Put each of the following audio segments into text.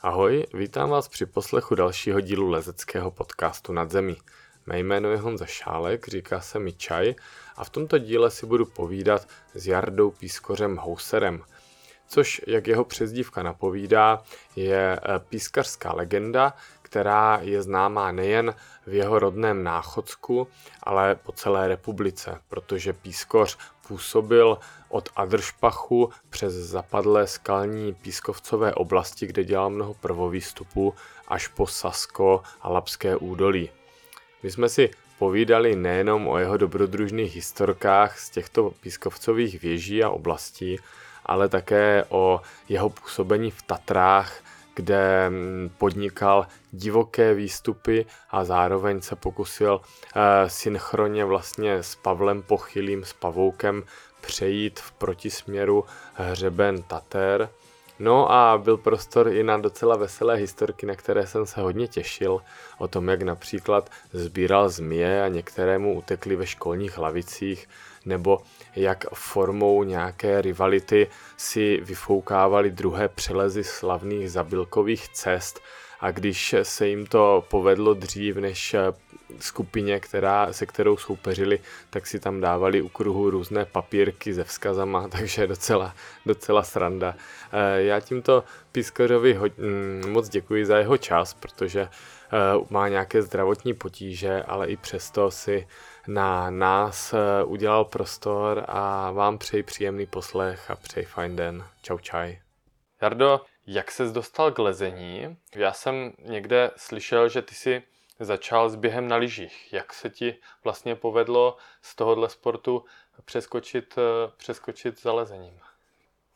Ahoj, vítám vás při poslechu dalšího dílu lezeckého podcastu Nad zemí. Mé jméno je Honza Šálek, říká se mi Čaj a v tomto díle si budu povídat s Jardou Pískořem Houserem, což, jak jeho přezdívka napovídá, je eh, pískařská legenda, která je známá nejen v jeho rodném Náchodsku, ale po celé republice, protože Pískoř působil od Adršpachu přes zapadlé skalní pískovcové oblasti, kde dělal mnoho prvovýstupů, až po Sasko a Lapské údolí. My jsme si povídali nejenom o jeho dobrodružných historkách z těchto pískovcových věží a oblastí, ale také o jeho působení v Tatrách, kde mm, podnikal divoké výstupy a zároveň se pokusil eh, synchronně vlastně s Pavlem Pochylým, s Pavoukem přejít v protisměru hřeben Tater. No a byl prostor i na docela veselé historky, na které jsem se hodně těšil, o tom, jak například sbíral zmije a některému utekli ve školních lavicích, nebo jak formou nějaké rivality si vyfoukávali druhé přelezy slavných zabilkových cest a když se jim to povedlo dřív než skupině, která, se kterou soupeřili, tak si tam dávali u kruhu různé papírky se vzkazama, takže docela, docela sranda. Eh, já tímto Pískařovi mm, moc děkuji za jeho čas, protože eh, má nějaké zdravotní potíže, ale i přesto si na nás eh, udělal prostor a vám přeji příjemný poslech a přeji fajn den. Čau čaj. Jardo, jak ses dostal k lezení? Já jsem někde slyšel, že ty si začal s během na lyžích. Jak se ti vlastně povedlo z tohohle sportu přeskočit, eh, přeskočit za lezením?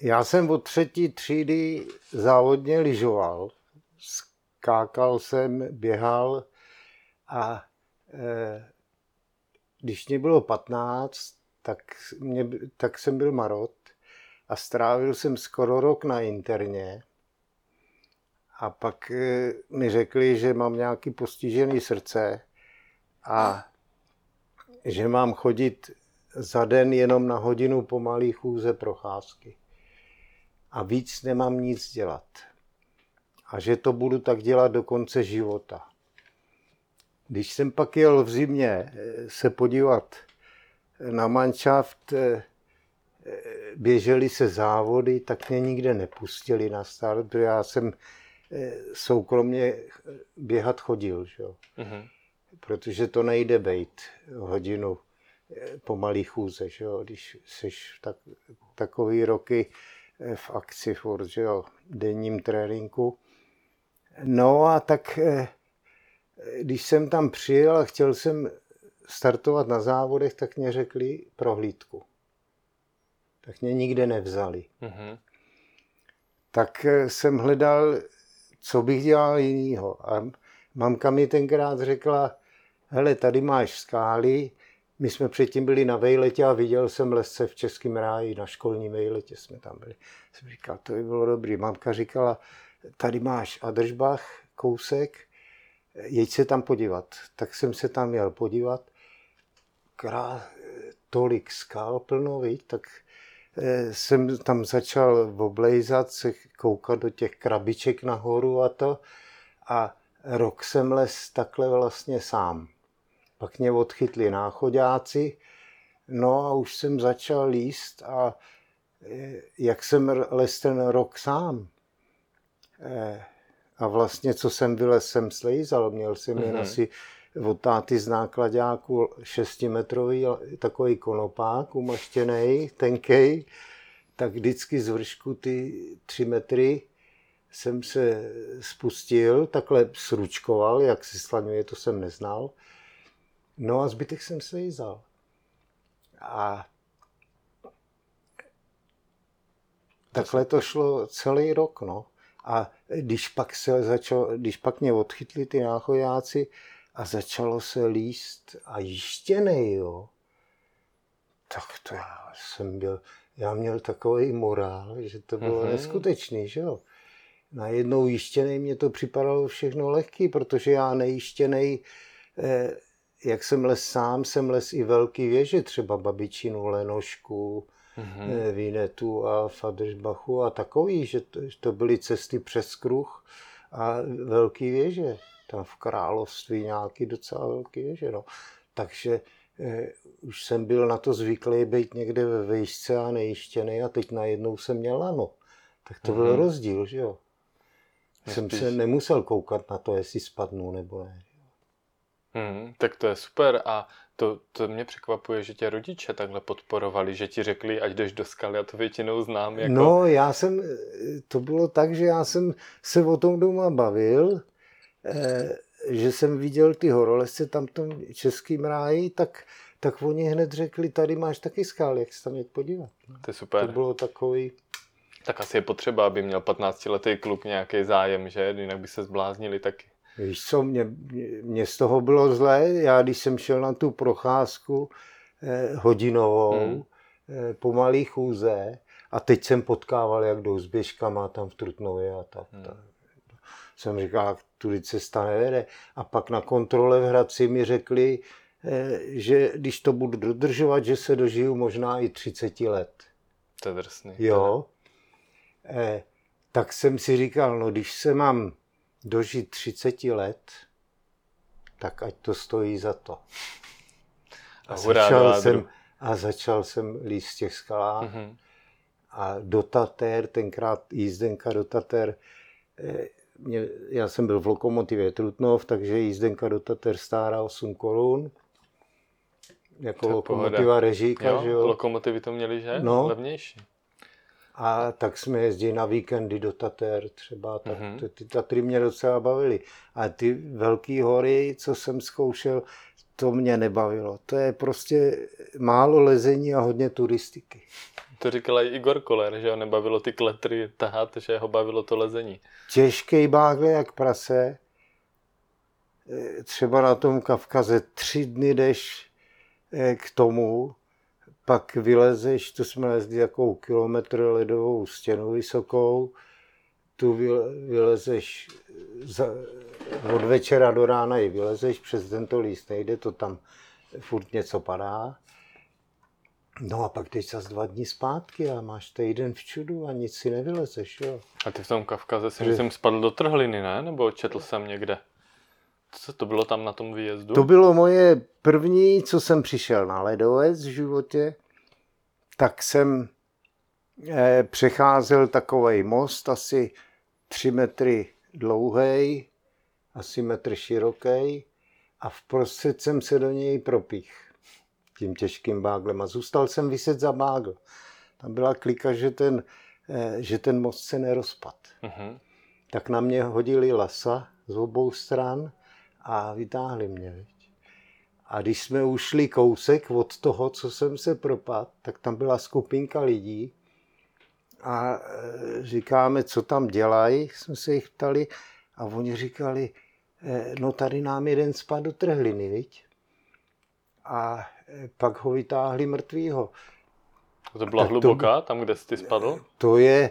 Já jsem od třetí třídy závodně lyžoval. Skákal jsem, běhal a e, když mě bylo 15, tak, mě, tak jsem byl marot a strávil jsem skoro rok na interně. A pak eh, mi řekli, že mám nějaký postižený srdce a že mám chodit za den jenom na hodinu pomalý chůze procházky. A víc nemám nic dělat. A že to budu tak dělat do konce života. Když jsem pak jel v zimě eh, se podívat na manšaft, eh, běžely se závody, tak mě nikde nepustili na start, protože já jsem eh, soukromně běhat chodil, že? Mm-hmm. protože to nejde být hodinu pomalý chůze, že? když jsi tak, takový roky v akci furt, že jo, denním tréninku. No a tak když jsem tam přijel a chtěl jsem startovat na závodech, tak mě řekli prohlídku. Tak mě nikde nevzali. Mm-hmm. Tak eh, jsem hledal, co bych dělal jinýho. A mamka mi tenkrát řekla, hele, tady máš skály, my jsme předtím byli na vejletě a viděl jsem lesce v Českém ráji, na školním vejletě jsme tam byli. Jsem říkal, to by bylo dobrý. Mamka říkala, tady máš Adržbach, kousek, jeď se tam podívat. Tak jsem se tam měl podívat. Krá, tolik skal plno, víc, tak eh, jsem tam začal oblejzat, se koukat do těch krabiček nahoru a to. A rok jsem les takhle vlastně sám. Pak mě odchytli náchodáci, no a už jsem začal líst a eh, jak jsem les ten rok sám. Eh, a vlastně, co jsem vylez, jsem slejzal. Měl jsem mm-hmm. jen mhm. asi od táty z nákladáku šestimetrový takový konopák umaštěný, tenkej, tak vždycky z vršku ty tři metry jsem se spustil, takhle sručkoval, jak si slaňuje, to jsem neznal. No a zbytek jsem slejzal. A takhle to šlo celý rok, no. A když pak, se začal, když pak mě odchytli ty náchodáci a začalo se líst a jištěný, jo, tak to já jsem byl, já měl takový morál, že to bylo mm-hmm. neskutečný, že jo. Najednou jištěný mě to připadalo všechno lehký, protože já nejištěný, eh, jak jsem les sám, jsem les i velký věže, třeba babičinu Lenošku, mm-hmm. Vínetu a Fadersbachu a takový, že to, že to byly cesty přes kruh a velký věže. Tam v království nějaký docela velký věže. No. Takže eh, už jsem byl na to zvyklý být někde ve výšce a nejištěný a teď najednou jsem měl lano. Tak to byl Mhm. rozdíl, že jo. Jsem se nemusel koukat na to, jestli spadnu nebo ne. Hmm, tak to je super a to, to mě překvapuje, že tě rodiče takhle podporovali, že ti řekli, ať jdeš do skaly, a to většinou znám jako... No, já jsem, to bylo tak, že já jsem se o tom doma bavil, eh, že jsem viděl ty horolezce tam v tom českým ráji, tak, tak oni hned řekli, tady máš taky skál, jak se tam jít podívat. to je To super. bylo takový, Tak asi je potřeba, aby měl 15-letý kluk nějaký zájem, že? Jinak by se zbláznili taky. Víš co, mě, mě z toho bylo zlé, já když jsem šel na tu procházku eh, hodinovou, Hmm. eh, po malý chůze, a teď jsem potkával, jak jdou s běžkama tam v Trutnově a tak. Hmm. tak. Jsem říkal, tudy cesta nevede. A pak na kontrole v Hradci mi řekli, eh, že když to budu dodržovat, že se dožiju možná i 30 let. To je drsný. Jo. Eh, tak jsem si říkal, no když se mám dožít 30 let, tak ať to stojí za to. A do začal jsem, a začal jsem líst v těch skalách Mhm. a do Tater, tenkrát jízdenka do Tater, eh, mě, já jsem byl v Lokomotivě Trutnov, takže jízdenka do Tater stála 8 korun. Jako To lokomotiva pohoda. režíka, Jo, že jo? lokomotivy to měly, že? No. Levnější. A tak jsme jezdili na víkendy do Tater třeba, tak Mhm. ty, ty Tatry mě docela bavily. A ty velké hory, co jsem zkoušel, to mě nebavilo. To je prostě málo lezení a hodně turistiky. To říkal i Igor Koller, že ho nebavilo ty kletry tahat, že ho bavilo to lezení. Těžký bágle jak prase. Eh, Třeba na tom Kavkaze tři dny jdeš eh, k tomu, pak vylezeš, to jsme lezli jako kilometr ledovou stěnu vysokou, tu vyle- vylezeš za, od večera do rána ji vylezeš, přes tento líst nejde, to tam furt něco padá. No a pak jdeš zase dva dní zpátky a máš týden v čudu a nic si nevylezeš, jo. A ty v tom Kavkaze si Že- myslím spadl do trhliny, ne? Nebo četl jsem někde. Co to bylo tam na tom výjezdu? To bylo moje první, co jsem přišel na ledovec v životě, tak jsem eh, přecházel takový most, asi 3 metry dlouhý, asi metr široký a vprostřed jsem se do něj propích tím těžkým báglem a zůstal jsem vyset za bágl. Tam byla klika, že ten, eh, že ten most se nerozpad Mhm. tak na mě hodili lasa z obou stran a vytáhli mě. Viď? A když jsme ušli kousek od toho, co jsem se propadl, tak tam byla skupinka lidí a e, říkáme, co tam dělají, jsme se jich ptali a oni říkali, e, no tady nám jeden spadl do trhliny, viď? A e, pak ho vytáhli mrtvýho. To byla Tak to- hluboká, tam, kde jsi ty spadl? To je,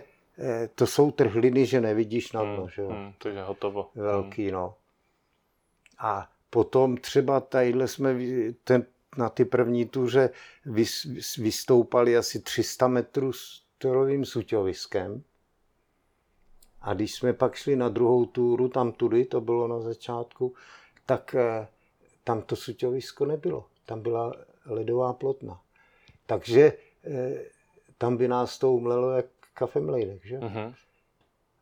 to jsou trhliny, že nevidíš na dno, Hmm, že jo? hmm, takže hotovo. velký, no. A potom třeba tadyhle jsme ten, na ty první tuře vys, vys, vystoupali asi 300 metrů s torovým suťoviskem. A když jsme pak šli na druhou túru, tam tudy, to bylo na začátku, tak eh, tam to suťovisko nebylo. Tam byla ledová plotna. Takže eh, tam by nás to umlelo jak kafemlejnek, že? Mhm.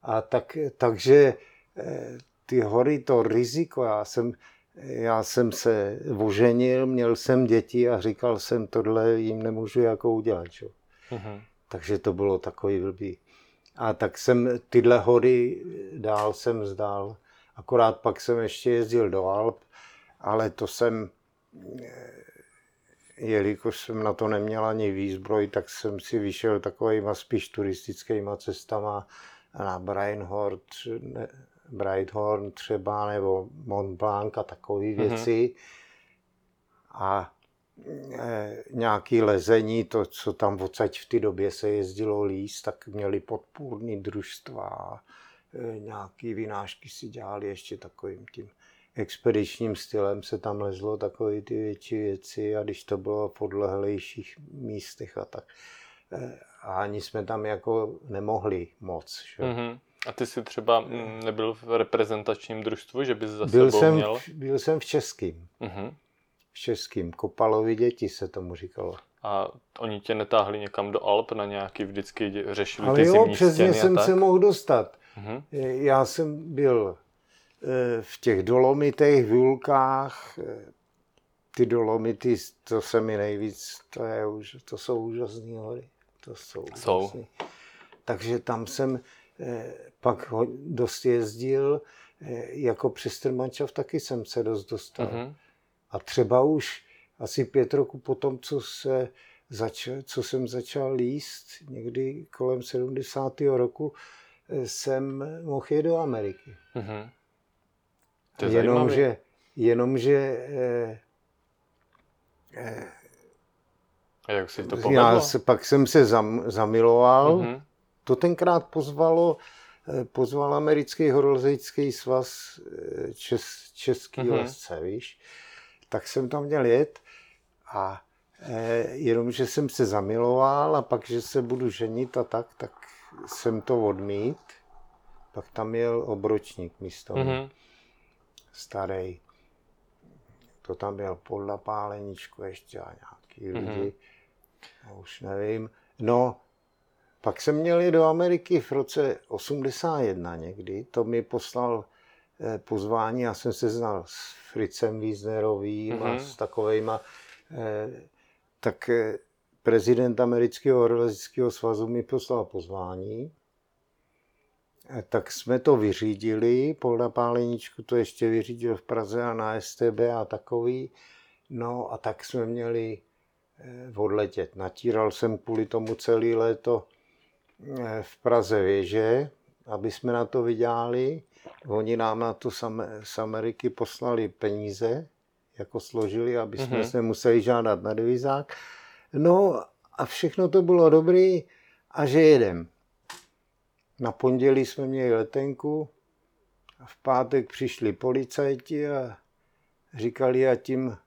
A tak, takže eh, ty hory, to riziko, já jsem, já jsem se oženil, měl jsem děti a říkal jsem, tohle jim nemůžu jako udělat. Že? Mhm. Takže to bylo takový blbý. A tak jsem tyhle hory dál jsem zdál. Akorát pak jsem ještě jezdil do Alp, ale to jsem, eh, jelikož jsem na to neměl ani výzbroj, tak jsem si vyšel takovýma spíš turistickýma cestama na Breinhort, ne, Breithorn třeba, nebo Mont Blanc a takové Mhm. věci. A eh, nějaký lezení, to, co tam odsaď v té době se jezdilo líst, tak měli podpůrný družstva, eh, nějaký vynášky si dělali ještě takovým tím expedičním stylem se tam lezlo takové ty větší věci a když to bylo v odlehlejších místech a tak. eh, A ani jsme tam jako nemohli moc. Že? Mhm. A ty jsi třeba mm, nebyl v reprezentačním družstvu, že bys za byl sebou jsem, měl? Byl jsem v českým. Uh-huh. V českým. Kopalovi děti se tomu říkalo. A oni tě netáhli někam do Alp na nějaký, vždycky řešili Ale ty jo, zimní přesně jsem tak? se mohl dostat. Mhm. Já jsem byl eh, v těch dolomitech, v Julkách, eh, ty dolomity, to se mi nejvíc, to, je, už- to jsou úžasné hory. To jsou, Jsou. úžasný. Takže tam jsem pak ho- dost jezdil, eh, jako přestrmančav taky jsem se dost dostal. Mhm. A třeba už asi pět roku po tom, co, se začal, co jsem začal líst, někdy kolem 70. roku, eh, jsem mohl jet do Ameriky. Mhm. To je. Jenomže, jenomže eh, A jak si to já povedlo? se, pak jsem se zam, zamiloval. Mhm. To tenkrát pozvalo, eh, pozval americký horolezeický svaz eh, čes, český Mhm. mm-hmm. lesce, víš. Tak jsem tam měl jet a eh, jenomže jsem se zamiloval a pak, že se budu ženit a tak, tak jsem to odmít. Pak tam jel obročník místo mě, Mhm. starý. To tam měl podla páleničku ještě a nějaký Mhm. lidi. Už nevím. No, pak jsem měl do Ameriky v roce 81 někdy. To mi poslal eh, pozvání, já jsem se znal s Fritzem Wiesnerovým mm-hmm. a Mhm. s takovejma. Eh, tak eh, prezident amerického horoleznického svazu mi poslal pozvání. Tak jsme to vyřídili, Pol na Páleničku to ještě vyřídil v Praze a na STB a takový. No a tak jsme měli odletět. Natíral jsem kvůli tomu celé léto v Praze věže, aby jsme na to vydělali. Oni nám na to z Am- z Ameriky poslali peníze, jako složili, aby jsme Mhm. se museli žádat na devizák. No a všechno to bylo dobrý a že jedem. Na pondělí jsme měli letenku a v pátek přišli policajti a říkali, já tím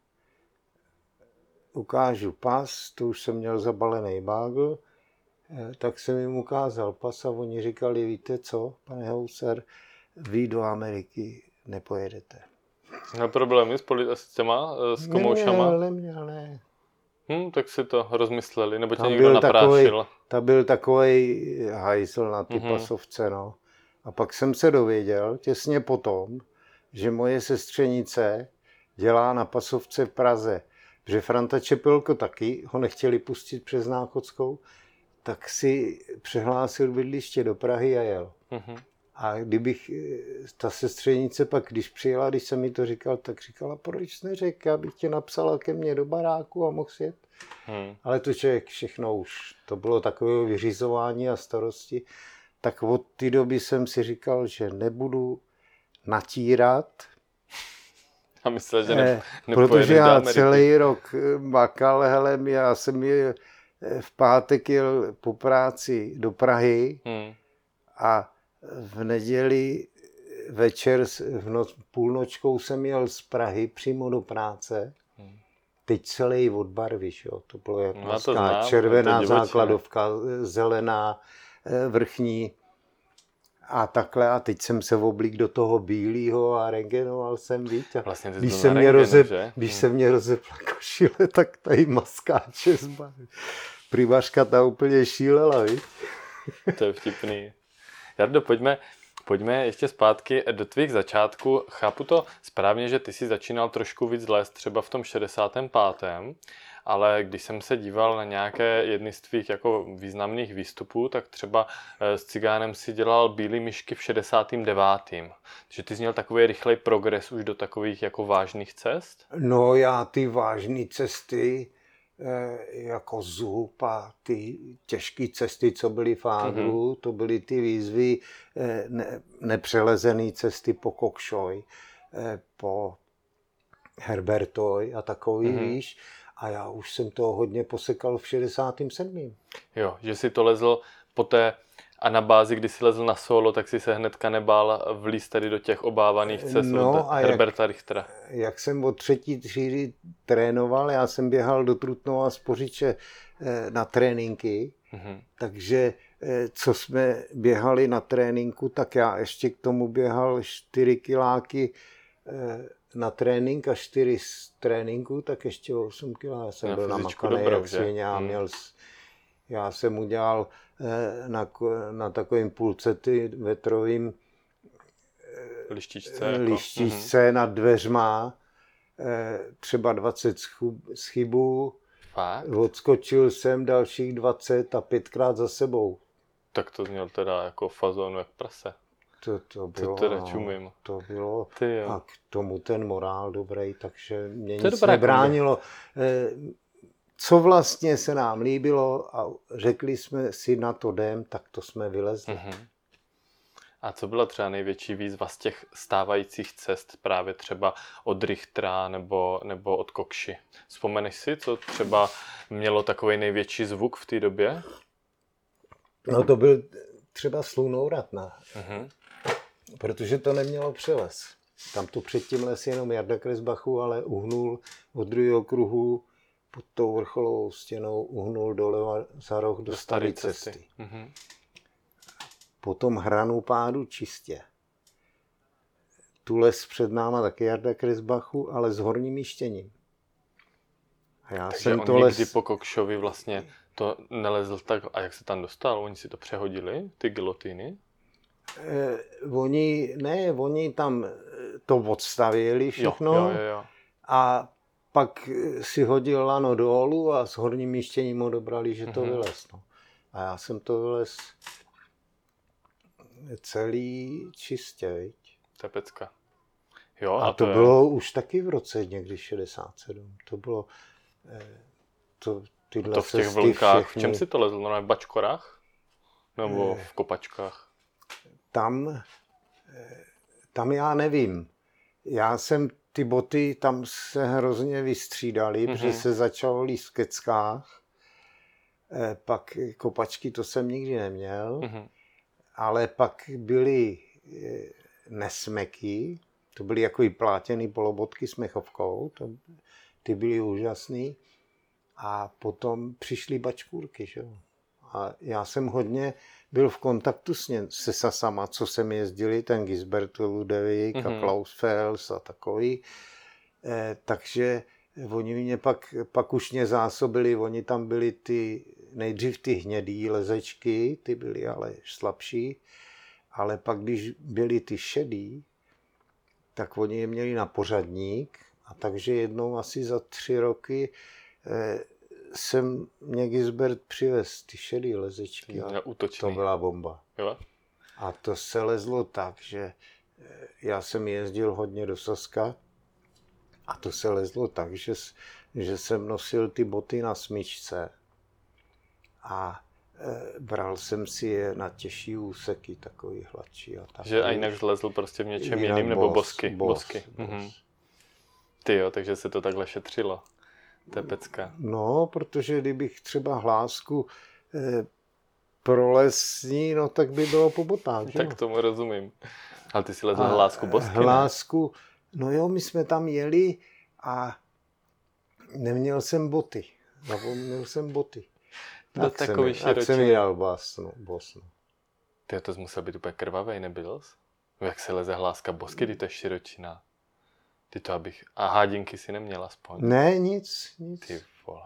ukážu pas, to už jsem měl zabalený bágl, eh, tak jsem jim ukázal pas a oni říkali, víte co, pane Houser, vy do Ameriky nepojedete. Měl problémy s, poli- s těma, eh, s komoušama? Neměl, neměl, ne. Hm, tak si to rozmysleli, nebo tě Tam někdo naprášil. ta byl takový hajzl na ty Mhm. mm-hmm. pasovce, no. A pak jsem se dověděl těsně potom, že moje sestřenice dělá na pasovce v Praze. Že Franta Čepelko taky ho nechtěli pustit přes Náchodskou, tak si přehlásil bydliště do Prahy a jel. Mhm. A kdybych, eh, ta sestřenice pak, když přijela, když jsem mi to říkal, tak říkala, proč jsi neřekl, já bych tě napsala ke mně do baráku a mohl jet. Hm. Ale to člověk všechno už, to bylo takové vyřizování a starosti. Tak od té doby jsem si říkal, že nebudu natírat, A myslel, že ne, eh, nepojedeš protože já celý rok eh, makal, hele, já jsem eh, v pátek jel po práci do Prahy Hm. a v neděli večer, v noc, půlnočkou jsem jel z Prahy přímo do práce. Hmm. Teď celý od barvy, jo? to bylo jak No, to znám, červená to základovka, zelená, eh, vrchní a takhle. A teď jsem se oblík do toho bílého a rengenoval jsem, víc. A Vlastně když se, mě rozep, že? když Hm. se mě rozepla košile, tak tady maskáče z barvy. Privařka ta úplně šílela, víš? To je vtipný. Jardo, pojďme, pojďme ještě zpátky do tvých začátků. Chápu to správně, že ty jsi začínal trošku víc lézt třeba v tom 65. Ale když jsem se díval na nějaké jedny z tvých jako významných výstupů, tak třeba eh, s Cigánem si dělal Bílý myšky v 69. Takže ty jsi měl takový rychlej progres už do takových jako vážných cest? No já ty vážné cesty, jako zub a ty těžké cesty, co byly v Ágru, to byly ty výzvy, eh, ne, nepřelezené cesty po Kokšoj, eh, po Herbertoj a takový, Mhm. víš. A já už jsem to hodně posekal v 67. Jo, že si to lezl po té anabázi, kdy si lezl na solo, tak si se hnedka nebál vlízt tady do těch obávaných cest No, od a jak- Herberta Richtera. jak jsem od třetí třídy trénoval, já jsem běhal do Trutnova z Pořiče eh, na tréninky, Mhm. takže eh, co jsme běhali na tréninku, tak já ještě k tomu běhal 4 kiláky eh, na trénink a 4 z tréninku, tak ještě 8 kg. Já jsem Na byl namakaný dobrou, jak svině a Hmm. měl, s- já jsem udělal eh, na, na takovým půlcety vetrovým Lištičce. Jako. lištičce nad dveřma, eh, třeba 20 schu- schybů, Fakt? odskočil jsem dalších 20 a pětkrát za sebou. Tak to měl teda jako fazonu jak prase. To, to bylo, To teda no, čumím. to bylo Ty jo. a k tomu ten morál dobrý, takže mě To nic nebránilo. Eh, Co vlastně se nám líbilo a řekli jsme si na to jdem, tak to jsme vylezli. Mhm. A co byla třeba největší výzva z těch stávajících cest, právě třeba od Richtera nebo, nebo od Kokši? Vzpomeneš si, co třeba mělo takový největší zvuk v té době? No to byl třeba slunourad, na, Mhm. protože to nemělo přeles. Tam to předtím les jenom Jarda Kresbachu, ale uhnul od druhého kruhu pod tou vrcholovou stěnou, uhnul doleva za roh do, staré cesty. Mhm. Potom hranu pádu čistě. Tu les před náma taky Jarda Kresbachu, ale s horním jištěním. A já Takže jsem on to nikdy les... po Kokšovi vlastně to nelezl tak. A jak se tam dostal? Oni si to přehodili, ty gilotýny? Eh, oni, ne, oni tam eh, to odstavěli všechno Jo, jo, jo, jo. a pak eh, si hodil lano dolů a s horním jištěním ho dobrali, že to Mhm. vylez. No. A já jsem to vylez celý čistě, viď? To je pecka. Jo, A, a, to je- bylo už taky v roce někdy 67. To bylo eh, to, tyhle to v těch cesty vlnkách. V všechny. čem si to lezl? No, v bačkorách? Nebo v kopačkách? tam, eh, tam já nevím. Já jsem ty boty tam se hrozně vystřídali, mm-hmm. protože Mhm. se začalo líst v keckách. Eh, Pak kopačky to jsem nikdy neměl, Mhm. ale pak byly eh, nesmeky, to byly jako plátěný polobotky s mechovkou, to, ty byly úžasný. A potom přišly bačkůrky, že jo. A já jsem hodně byl v kontaktu s ně, se sasama, co jsem jezdili, ten Gisbert Ludevik mm-hmm. Mhm. a Klaus Fels a takový. Eh, takže oni mě pak, pak už mě zásobili, oni tam byli ty, nejdřív ty hnědý lezečky, ty byly ale slabší, ale pak když byly ty šedý, tak oni je měli na pořadník a takže jednou asi za tři roky eh, jsem mě Gisbert přivez ty šedý lezečky útočný. to byla bomba. Jo? A to se lezlo tak, že eh, já jsem jezdil hodně do Saska a to se lezlo tak, že, že jsem nosil ty boty na smyčce a e, bral jsem si je na těžší úseky, takový hladší a tak. Že a jinak lezl prostě v něčem jiným, nebo bos, bosky. bos, bosky. bos. Mhm. Ty jo, takže se to takhle šetřilo. To je pecka. No, protože kdybych třeba hlásku e, pro lesní, no tak by bylo po botách, že? Tak tomu rozumím. Ale ty si lezl hlásku bosky, ne? Hlásku, no jo, my jsme tam jeli a neměl jsem boty. Zapomněl jsem boty. Do jsem, takový tak jsem širociny. mi dal bosnu. bosnu. Ty to musel být úplně krvavej, nebyl jsi? Jak se leze hláska bosky, ty to je širočina. Ty to abych... A hádinky si neměl aspoň. Ne, nic, nic. Ty vole.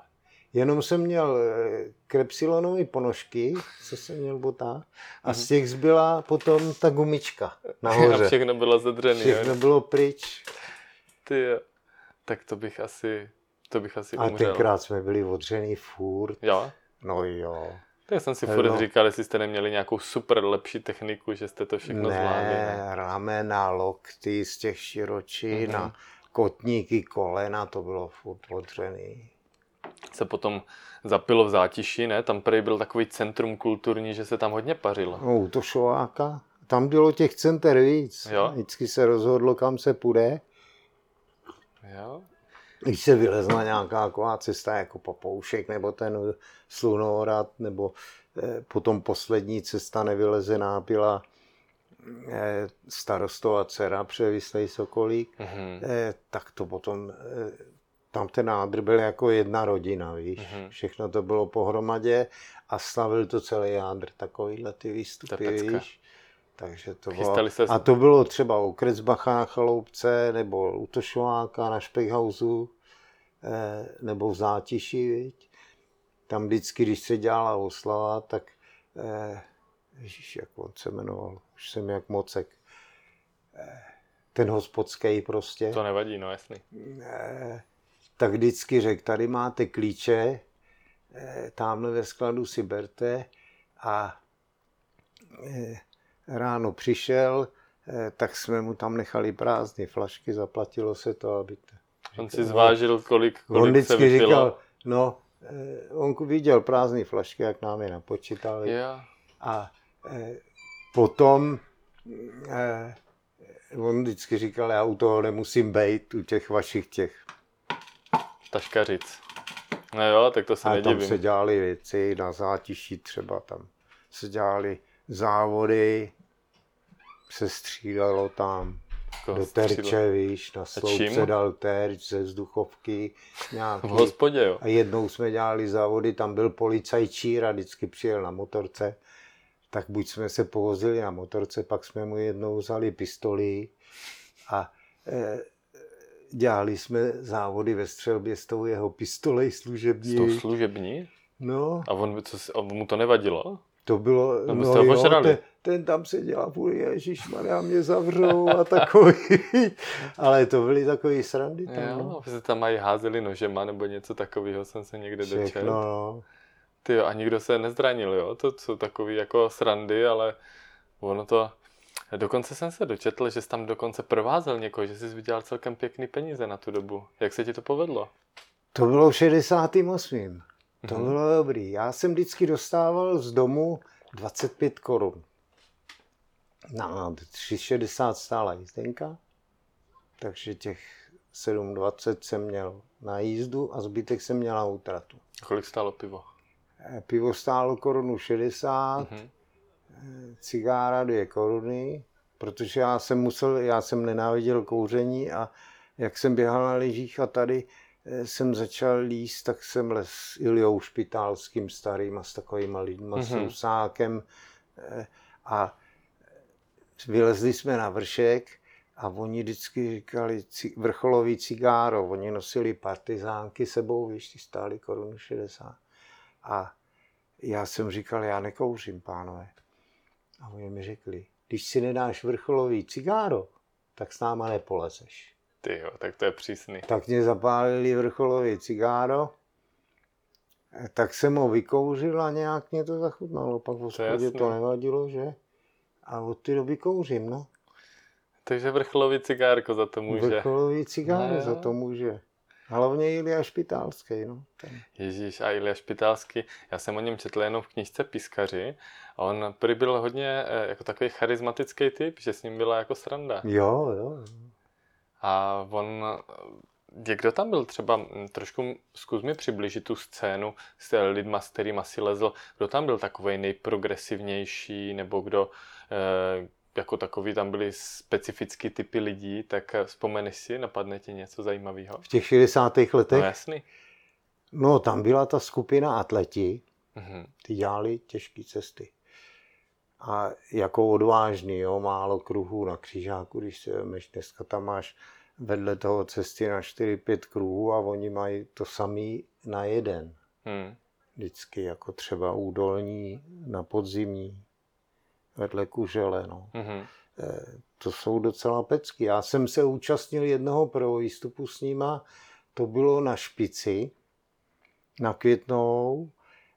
Jenom jsem měl eh, krepsilonové ponožky, co jsem měl botá, a z těch zbyla potom ta gumička A nahoře. všechno bylo zadřený, Všechno jo? bylo pryč. Ty jo. Tak to bych asi... To bych asi A umřel. tenkrát jsme byli odřený furt. Jo? No jo. Tak jsem si furt no. říkal, jestli jste neměli nějakou super lepší techniku, že jste to všechno zvládli. Ne, Ne? ramena, lokty z těch širočin Mhm. a kotníky, kolena, to bylo furt odřený. Se potom zapilo v zátiši, ne? Tam prej byl takový centrum kulturní, že se tam hodně pařilo. No, u Tošováka, tam bylo těch center víc. Jo. Vždycky se rozhodlo, kam se půjde. Jo? Když se vylezla nějaká taková cesta jako Papoušek, nebo ten Slunohrad, nebo eh, potom poslední cesta nevylezená byla eh, starostova dcera, převislej Sokolík, Mhm. eh, tak to potom tam ten nádr byl jako jedna rodina, víš. Mhm. Všechno to bylo pohromadě a slavil to celý jádr, takovýhle ty výstupy, víš. Takže to bylo, se- a to bylo třeba u Krecbacha na Chaloupce, nebo u Tošováka na Špechhausu, eh, nebo v Zátiši, viď. Tam vždycky, když se dělala oslava, tak, eh, ježíš, jak on se jmenoval, už jsem jak mocek, eh, ten hospodský prostě To nevadí, no jasný. eh, tak vždycky řekl, tady máte klíče, eh, tamhle ve skladu si berte a eh, ráno přišel, eh, tak jsme mu tam nechali prázdné flašky, zaplatilo se to, aby to... On si zvážil, kolik, On kolik se vždycky vypilo. říkal, no, eh, on viděl prázdné flašky, jak nám je napočítali. Jo. A eh, potom eh, on vždycky říkal, já u toho nemusím být, u těch vašich těch Taškařic. No jo, tak to se A tam nedivím. se dělaly věci, na zátiší třeba tam se dělaly závody, se střídalo tam Jako do terče, víš, na sloupce dal terč ze vzduchovky nějaký. V hospodě, jo. A jednou jsme dělali závody, tam byl policajčír a vždycky přijel na motorce. Tak buď jsme se povozili na motorce, pak jsme mu jednou vzali pistoli a e, dělali jsme závody ve střelbě s tou jeho pistolej S tou služební. služební? No, A on, co, a mu to nevadilo? To bylo, Nebo no jo, ten, ten tam se dělá půl, ježišmarja, mě zavřou a takový. Ale to byly takový srandy tam. Jo, no. že se tam mají házeli nožema nebo něco takového, jsem se někde dočetl. Všechno, no. Ty jo, a nikdo se nezranil, jo? To jsou takový jako srandy, ale ono to... Dokonce jsem se dočetl, že jsi tam dokonce provázel někoho, že jsi vydělal celkem pěkný peníze na tu dobu. Jak se ti to povedlo? To bylo v 68. To Mhm. bylo dobrý. Já jsem vždycky dostával z domu 25 korun. Na 3,60 stála jízdenka, takže těch 7,20 jsem měl na jízdu a zbytek jsem měl na útratu. Kolik stálo pivo? Eh, Pivo stálo korunu 60, Mhm. cigára 2 koruny, protože já jsem musel, já jsem nenáviděl kouření a jak jsem běhal na lyžích a tady eh, jsem začal líst, tak jsem les s Iljou Špitálským starým a s takovýma lidma, s Mhm. Rusákem eh, a vylezli jsme na vršek a oni vždycky říkali vrcholový cigáro, oni nosili partizánky sebou, víš, ty stály korunu 60. A já jsem říkal, já nekouřím, pánové. A oni mi řekli, když si nedáš vrcholový cigáro, tak s náma nepolezeš. Ty jo, tak to je přísný. Tak mě zapálili vrcholový cigáro, tak jsem ho vykouřil a nějak mě to zachutnalo. Pak v hospodě jasný. to nevadilo, že? A od té doby kouřím, no. Takže vrcholový cigárko za to může. Vrcholový cigáro No jo. za to může. Hlavně Ilia Špitálský, no. Ten. Ježíš a Ilja Špitálský, já jsem o něm četl jenom v knižce Piskaři a on prý byl hodně eh, jako takový charismatický typ, že s ním byla jako sranda. Jo, jo. A on, jak kdo tam byl třeba, trošku zkus mi přiblížit tu scénu s lidma, s kterými si lezl, kdo tam byl takový nejprogresivnější, nebo kdo, eh, jako takový tam byly specifický typy lidí, tak eh, vzpomeneš si, napadne ti něco zajímavého? V těch 60. No letech, jasný. no tam byla ta skupina atleti, Mhm. ty dělali těžké cesty. A jako odvážný, jo, málo kruhů na křižáku, když se vemeš, dneska tam máš vedle toho cesty na 4-5 kruhů a oni mají to samý na jeden. Hmm. Vždycky jako třeba údolní na podzimní, vedle kužele, no. Mhm. To jsou docela pecky. Já jsem se účastnil jednoho prvovýstupu s nima, to bylo na špici, na Květnou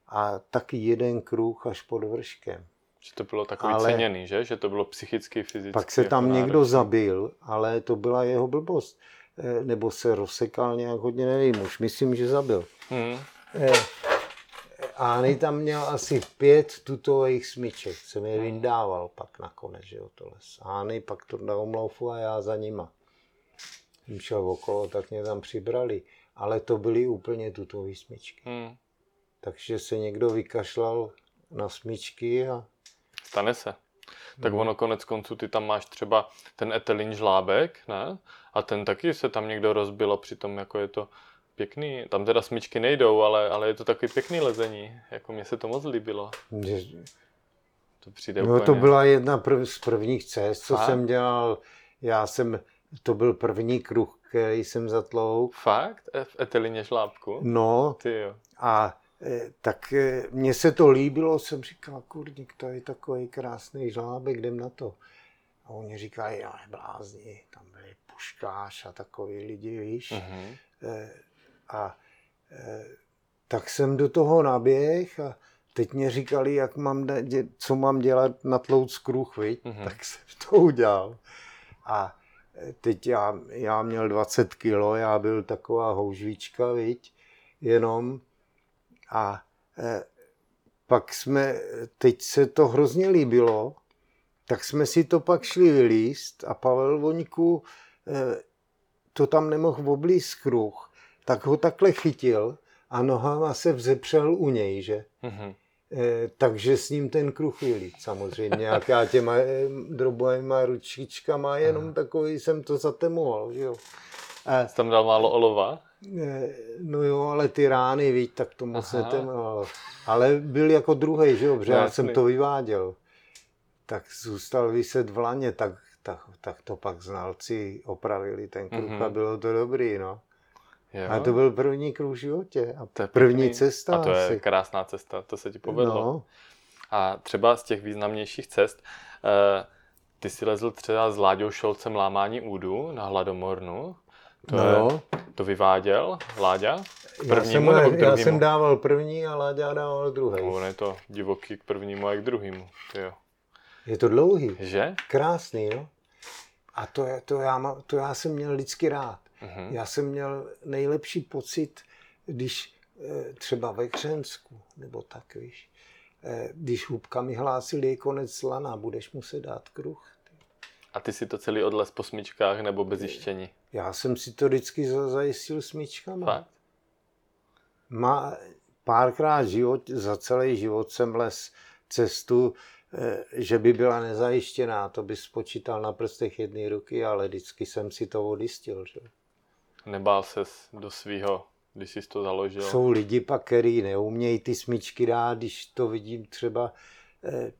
a taky jeden kruh až pod vrškem. Že to bylo takový Ale- ceněný, že? Že to bylo psychicky, fyzicky. Pak se tam jako někdo náročný. zabil, ale to byla jeho blbost. Eh, Nebo se rozsekal nějak hodně, nevím, už myslím, že zabil. Hmm. Eh, Ány tam měl asi pět tutových smyček, jsem je vyndával pak nakonec, že jo, to les. Ány pak to na omloufu a já za nima. Jsem šel okolo, tak mě tam přibrali, ale to byly úplně tutový smyčky. Hmm. Takže se někdo vykašlal na smyčky a Stane se. Tak ono konec konců, ty tam máš třeba ten etelin žlábek, ne? A ten taky se tam někdo rozbil a přitom jako je to pěkný. Tam teda smyčky nejdou, ale, ale je to takový pěkný lezení. Jako mně se to moc líbilo. To přijde no úplně... to byla jedna prv, z prvních cest, co Fakt? jsem dělal. Já jsem, to byl první kruh, který jsem zatlouk. Fakt? E- V Etelině žlábku? No Ty jo. a tak eh, mně se to líbilo, jsem říkal, kurník, to je takový krásný žlábek, jdem na to. A oni říkají, já blázni, tam byli puškáš a takový lidi, víš. Eh, A eh, tak jsem do toho naběh a teď mě říkali, jak mám, dě- co mám dělat na tlouc kruh, viď? Mhm. tak jsem to udělal. A eh, teď já, já měl 20 kilo, já byl taková houžvíčka, viď? jenom. A eh, pak jsme, teď se to hrozně líbilo, tak jsme si to pak šli vylíst a Pavel Voňku eh, to tam nemohl oblíz kruh, tak ho takhle chytil a nohama se vzepřel u něj, že? Mhm. Eh, takže s ním ten kruh vylít samozřejmě, jak já těma eh, drobnýma ručičkama, jenom takový jsem to zatemoval, jo. A, Jsi tam dal málo olova? No jo, ale ty rány, víš, tak to moc Aha. netemoval. Ale byl jako druhý, že jo, protože No, já jsem jasný. to vyváděl. Tak zůstal vyset v laně, tak, tak, tak to pak znalci opravili ten kruh Mhm. a bylo to dobrý, no. Jo. A to byl první kruh v životě a To je první pěkný. cesta A to je asi. krásná cesta, to se ti povedlo. No, A třeba z těch významnějších cest, eh, ty si lezl třeba s Láďou Šolcem lámání údu na Hladomornu. To, no. to vyváděl Láďa k Já jsem, prvnímu nebo k já jsem dával první a Láďa dával druhý. On je to divoký k prvnímu a k druhému. Jo. Je to dlouhý, Že? krásný, no. A to, je, to, já, má, to já jsem měl vždycky rád. Mhm. Já jsem měl nejlepší pocit, když eh, třeba ve Křensku, nebo tak, víš, eh, když hubka mi hlásili, je konec lana, budeš muset dát kruh. A ty si to celý odles po smyčkách nebo bez jištění? Já jsem si to vždycky za- zajistil smyčkama. Fakt? Má, párkrát život, za celý život jsem les cestu, eh, že by byla nezajištěná, to by spočítal na prstech jedné ruky, ale vždycky jsem si to odjistil. Že? Nebál ses do svýho, když jsi to založil? Jsou lidi pak, který neumějí ty smyčky dát, když to vidím třeba eh,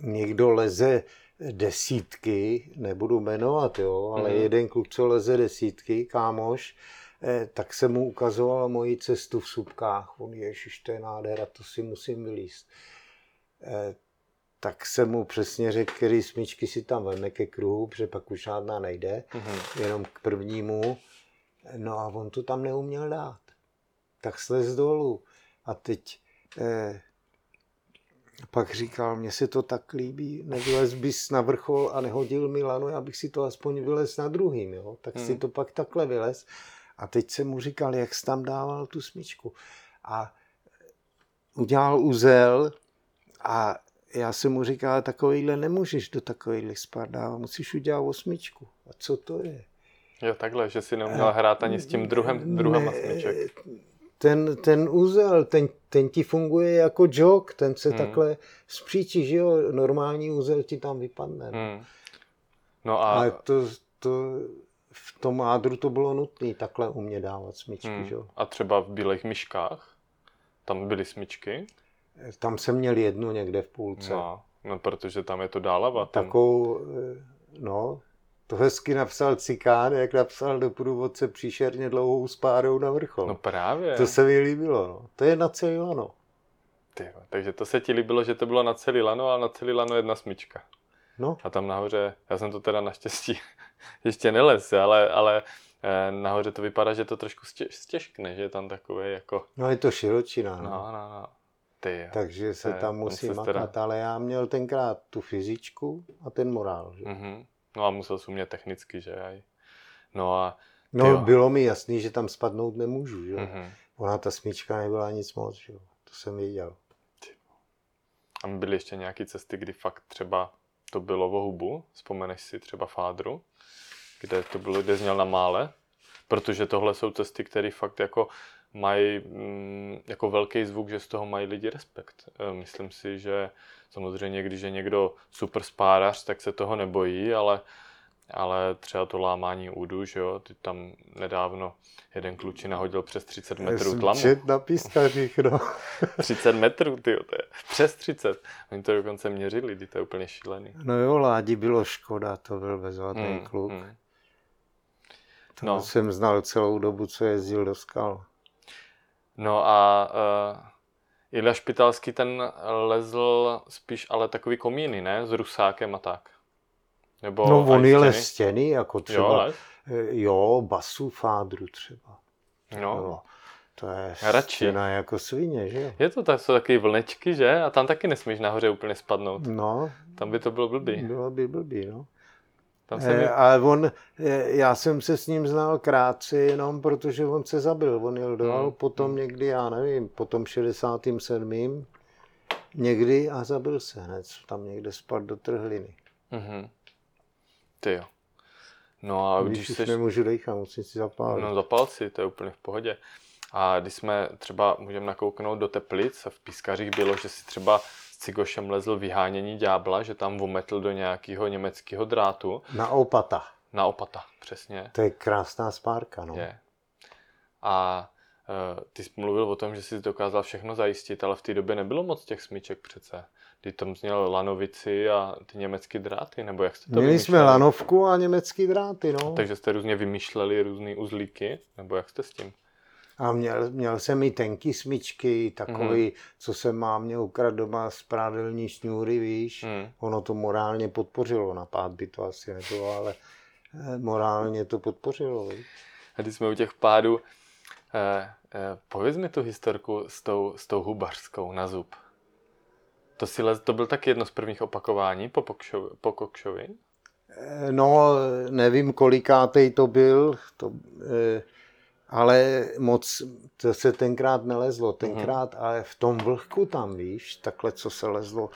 někdo leze desítky, nebudu jmenovat, jo, ale Mhm. jeden kluk, co leze desítky, kámoš, eh, tak jsem mu ukazoval moji cestu v subkách. On, ježiš, to je nádhera, to si musím vylíst. Eh, tak jsem mu přesně řekl, který smyčky si tam veme ke kruhu, protože pak už žádná nejde, Mhm. jenom k prvnímu. No a on to tam neuměl dát. Tak slez dolů. A teď eh, pak říkal, mně se to tak líbí, nevylez bys na vrchol a nehodil mi lano, já bych si to aspoň vylez na druhým, jo? tak si Hmm. to pak takhle vylez. A teď jsem mu říkal, jak jsi tam dával tu smyčku. A udělal uzel a já jsem mu říkal, takovýhle nemůžeš do takovýhle dávat, musíš udělat osmičku. A co to je? Jo, takhle, že si neuměl hrát ani s tím druhem, druhem a smyček. Ten, ten úzel, ten, ten ti funguje jako jog, ten se Hmm. takhle spříčí, že jo, normální úzel ti tam vypadne. Hmm. Hmm. No a, Ale to, to, v tom ádru to bylo nutné takhle umě dávat smyčky, hmm. že jo. a třeba v bílých myškách, tam byly smyčky, Tam jsem měl jednu někde v půlce. no, no, protože tam je to dálava. Tam, Takovou, eh, no, to hezky napsal Cikán, jak napsal do průvodce příšerně dlouhou spádou na vrchol. no právě. to se mi líbilo, no. To je na celý lano. Ty, jo, takže to se ti líbilo, že to bylo na celý lano, ale na celý lano jedna smyčka. No, A tam nahoře, já jsem to teda naštěstí ještě nelez, ale, ale eh, nahoře to vypadá, že to trošku stěž, stěžkne, že je tam takové jako, no je to širočina, no, no. no, no. Ty jo. Takže se tam musí makat, teda- ale já měl tenkrát tu fyzičku a ten morál. Že? Mhm. No a musel jsi umět technicky, že aj. No a, No, jo. bylo mi jasný, že tam spadnout nemůžu. Že? mhm. Ona ta smyčka nebyla nic moc, že? jo. to jsem věděl. a byly ještě nějaké cesty, kdy fakt třeba to bylo o hubu, vzpomeneš si třeba Fádru, kde to bylo, kde měl na mále, protože tohle jsou cesty, které fakt jako mají mm, jako velký zvuk, že z toho mají lidi respekt. E, Myslím si, že samozřejmě, když je někdo super spárař, tak se toho nebojí, ale ale třeba to lámání údu, že jo, ty tam nedávno jeden klučina hodil přes 30 metrů tlamu. Čet na pískařích, no. 30 metrů, ty to je přes 30. Oni to dokonce měřili, ty to je úplně šílený. No jo, Ládi bylo škoda, to byl bezvadný hmm, kluk. Hmm. To no. jsem znal celou dobu, co jezdil do skal. No a uh, Ilja Špitalský ten lezl spíš ale takový komíny, ne? S rusákem a tak. Nebo no on je stěny, jako třeba, jo, jo basu fádru třeba. No. Jo. To je Radši. stěna jako svině, že Je to tak, jsou takové vlnečky, že? A tam taky nesmíš nahoře úplně spadnout. No. Tam by to bylo blbý. Bylo by blbý, no. Tam se mi... e, ale on, e, já jsem se s ním znal krátce jenom, protože on se zabil. On jel do hmm. potom někdy, já nevím, potom 67. někdy a zabil se hned. Tam někde spadl do trhliny. Mm-hmm. Ty jo. No a když, když seš... nemůžu dechat, musím si zapálit. No zapál si, to je úplně v pohodě. A když jsme třeba, můžeme nakouknout do Teplic, v Pískařích bylo, že si třeba Cigošem lezl vyhánění ďábla, že tam vometl do nějakého německého drátu. Na opata. Na opata, přesně. To je krásná spárka, no. Je. A uh, ty jsi mluvil o tom, že jsi dokázal všechno zajistit, ale v té době nebylo moc těch smyček přece. Ty tam měl lanovici a ty německé dráty, nebo jak jste to Měli vymýšleli? jsme lanovku a německé dráty, no. Takže jste různě vymýšleli různé uzlíky, nebo jak jste s tím? A měl, měl jsem i tenky smyčky, takový, mm. co jsem mám měl ukrad doma z prádelní šňůry, víš. Mm. Ono to morálně podpořilo, na pád by to asi nebylo, ale eh, morálně to podpořilo. Víš. A když jsme u těch pádů, eh, eh, pověz mi tu historku s tou, s tou hubařskou na zub. To, si lez, to byl taky jedno z prvních opakování po, Pokšovi, po Kokšovi? Eh, no, nevím, kolikátej to byl, to, eh, ale moc to se tenkrát nelezlo. Tenkrát, mm-hmm. ale v tom vlhku tam, víš, takhle, co se lezlo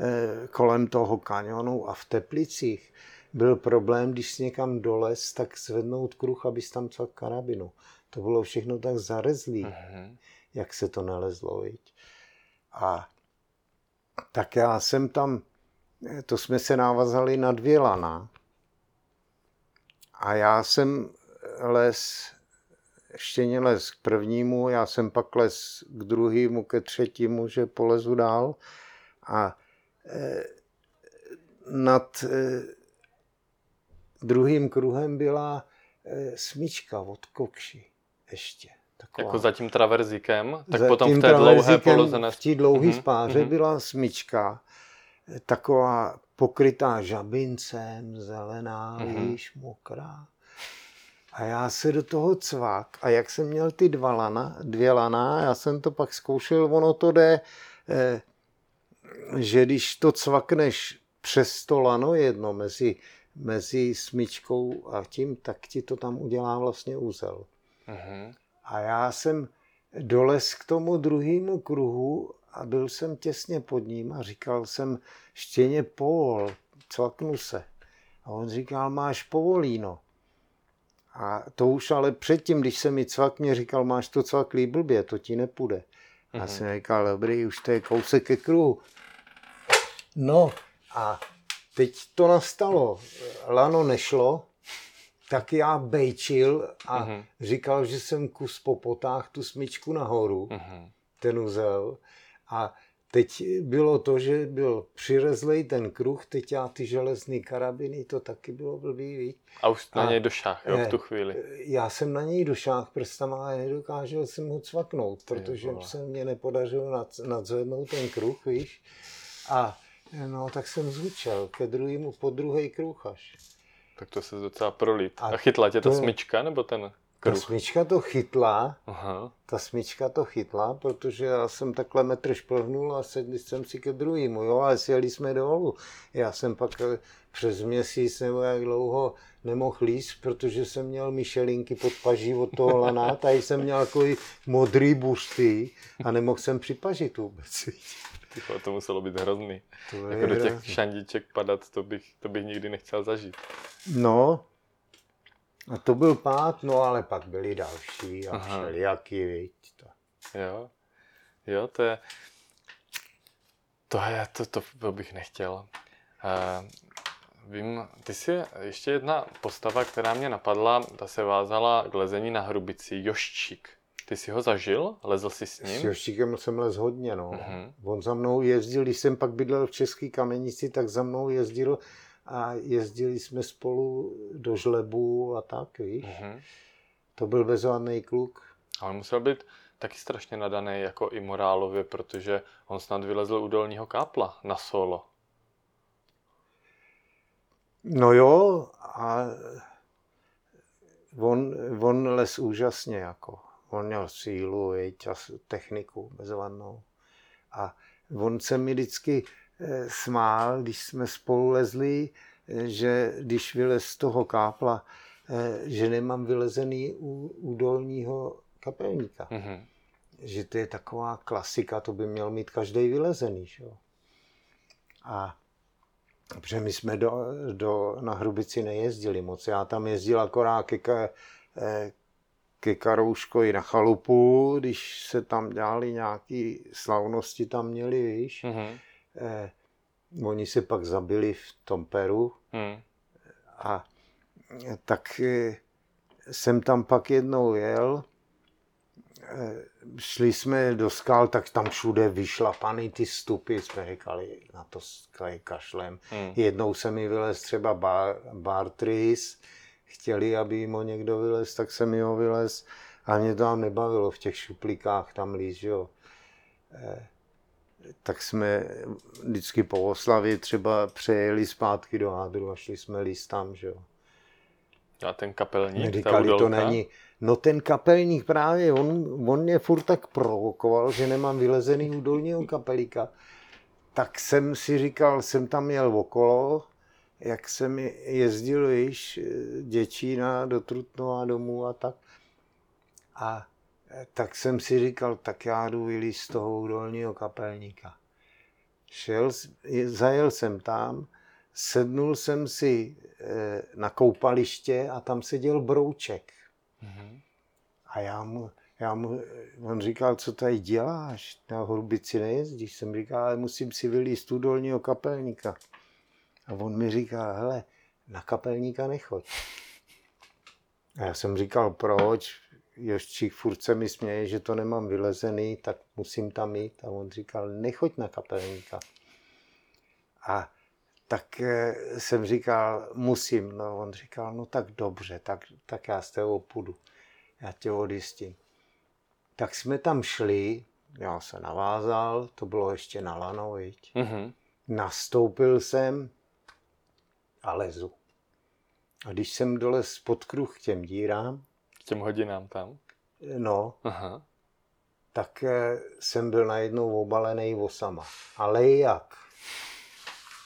eh, kolem toho kanionu a v Teplicích, byl problém, když jsi někam dolez, tak zvednout kruh, abys tam cel karabinu. To bylo všechno tak zarezlý, mm-hmm. jak se to nelezlo, víš. A tak já jsem tam, to jsme se návazali na dvě lana. A já jsem les, ještě les k prvnímu, já jsem pak les k druhému, ke třetímu, že polezu dál. A e, nad e, druhým kruhem byla e, smyčka od kokši ještě. Taková. Jako za tím traverzíkem, tak za potom v té dlouhé poloze. V té dlouhé mm-hmm. spáře mm-hmm. byla smyčka, taková pokrytá žabincem, zelená, mm-hmm. víš, mokrá. A já se do toho cvak. A jak jsem měl ty dva lana, dvě lana, já jsem to pak zkoušel, ono to jde, eh, že když to cvakneš přes to lano jedno mezi, mezi smyčkou a tím, tak ti to tam udělá vlastně úzel. Mm-hmm. A já jsem dolez k tomu druhému kruhu a byl jsem těsně pod ním a říkal jsem, štěně povol, cvaknu se. A on říkal, máš povolíno. A to už ale předtím, když se mi cvakně říkal, máš to cvaklý blbě, to ti nepůjde. Mm-hmm. Já mhm. jsem říkal, dobrý, už to je kousek ke kruhu. No a teď to nastalo. Lano nešlo, tak já bejčil a uh-huh. říkal, že jsem kus popotáh tu smyčku nahoru, uh-huh. ten uzel. A teď bylo to, že byl přirezlej ten kruh, teď já ty železné karabiny, to taky bylo blbý, víc. A už na a, něj došáh, jo, v tu chvíli. Já jsem na něj došáh prstama, ale nedokážel jsem ho cvaknout, protože se mně nepodařilo nad, nadzvednout ten kruh, víš. A no, tak jsem zvučel ke druhému, po druhý kruh až. Tak to se docela prolít. A, a chytla tě ta to, smyčka nebo ten kruh? Ta smyčka to chytla. Aha. Ta smyčka to chytla, protože já jsem takhle metr šplhnul a sedli jsem si ke druhému, jo, ale sjeli jsme dolů. Já jsem pak eh, přes měsíc nebo jak dlouho nemohl líst, protože jsem měl myšelinky pod paží od toho lana, tady jsem měl takový modrý busty a nemohl jsem připažit vůbec. Tycho, to muselo být hrozný. To jako do těch hrozný. šandíček padat, to bych, to bych nikdy nechtěl zažít. No, a to byl pád, no ale pak byli další a Aha. všelijaký, víc. To. Jo, jo, to je, to je, to, to, to bych nechtěl. Uh, Vím, ty jsi ještě jedna postava, která mě napadla, ta se vázala k lezení na hrubici, Joščík. Ty jsi ho zažil? Lezl jsi s ním? S Joščíkem jsem lez hodně, no. Uh-huh. On za mnou jezdil, když jsem pak bydlel v České kamenici, tak za mnou jezdil a jezdili jsme spolu do žlebu a tak, víš. Uh-huh. To byl bezvadný kluk. Ale musel být taky strašně nadaný jako i morálově, protože on snad vylezl u dolního kápla na solo. No jo, a on, on les úžasně jako. On měl sílu, její čas, techniku bezvadnou. A on se mi vždycky smál, když jsme spolu lezli, eh, že když vylez z toho kápla, eh, že nemám vylezený u, u dolního kapelníka. Mm-hmm. Že to je taková klasika, to by měl mít každý vylezený. Že? A Protože my jsme do, do, na Hrubici nejezdili moc. Já tam jezdil akorát ke, eh, ke Karouškovi na chalupu, když se tam dělali nějaké slavnosti, tam měli, víš. Mm-hmm. Eh, oni se pak zabili v tom Peru. Mm. A tak eh, jsem tam pak jednou jel Eh, šli jsme do skal, tak tam všude vyšlapaný ty stupy, jsme říkali, na to kašlem. Hmm. Jednou se mi vylez třeba bar, Bartris, chtěli, aby jim ho někdo vylez, tak se mi ho vylez a mě to tam nebavilo v těch šuplikách tam líst, jo. Eh, tak jsme vždycky po oslavě třeba přejeli zpátky do Hádru a šli jsme líst tam, že jo. A ten kapelník, Říkali, to není, No ten kapelník právě, on, on mě furt tak provokoval, že nemám vylezený u dolního kapelíka. Tak jsem si říkal, jsem tam měl okolo, jak jsem jezdil, víš, děčína do Trutnova domů a tak. A tak jsem si říkal, tak já jdu vylít z toho dolního kapelníka. Šel, zajel jsem tam, sednul jsem si eh, na koupaliště a tam seděl brouček. Mm-hmm. A já mu, já mu, on říkal, co tady děláš? Na hrubici nejezdíš? Jsem říkal, ale musím si vylíst tu dolního kapelníka. A on mi říká, hele, na kapelníka nechoď. A já jsem říkal, proč? Joščík furt se mi směje, že to nemám vylezený, tak musím tam jít. A on říkal, nechoď na kapelníka. A tak eh, jsem říkal, musím. No, on říkal, no tak dobře, tak, tak já s tebou půjdu. Já tě odjistím. Tak jsme tam šli, já se navázal, to bylo ještě na lano, viď? Mm-hmm. Nastoupil jsem a lezu. A když jsem dole pod kruh k těm dírám, těm hodinám tam? No, Aha. tak eh, jsem byl najednou obalený osama. Ale jak?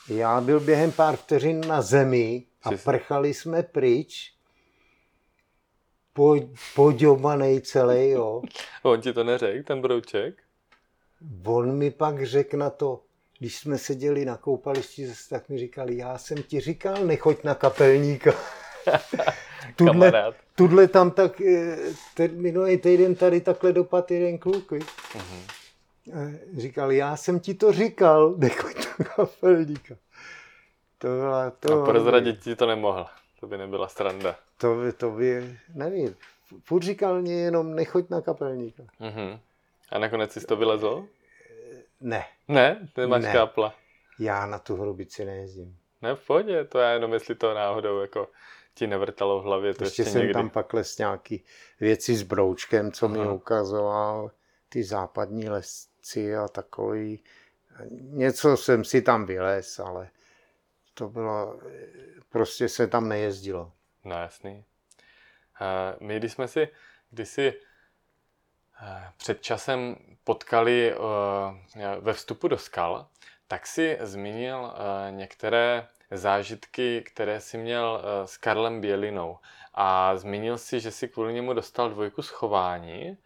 Já byl během pár vteřin na zemi a prchali jsme pryč. Po, poďobanej celý, jo. On ti to neřekl, ten brouček? On mi pak řekl na to, když jsme seděli na koupališti, tak mi říkali, já jsem ti říkal, nechoď na kapelníka. tudle, tudle tam tak, eh, ten minulý týden tady takhle dopad jeden kluk, uh-huh. Říkal, já jsem ti to říkal, nechoď do kapelníka. To byla, to... A prozradit ti to nemohl. To by nebyla stranda. To by, to by, nevím. Furt říkal mě jenom nechoď na kapelníka. Uh-huh. A nakonec jsi to vylezl? Ne. Ne? Ty máš ne. kápla. Já na tu hrubici nejezdím. Ne, v pohodě, to já jenom jestli to náhodou jako ti nevrtalo v hlavě. To ještě, ještě jsem někdy. tam pak les nějaký věci s broučkem, co mi ukazoval, ty západní les akci a takový. Něco jsem si tam vylez, ale to bylo, prostě se tam nejezdilo. No jasný. My, když jsme si kdysi před časem potkali ve vstupu do skal, tak si zmínil některé zážitky, které si měl s Karlem Bělinou. A zmínil si, že si kvůli němu dostal dvojku schování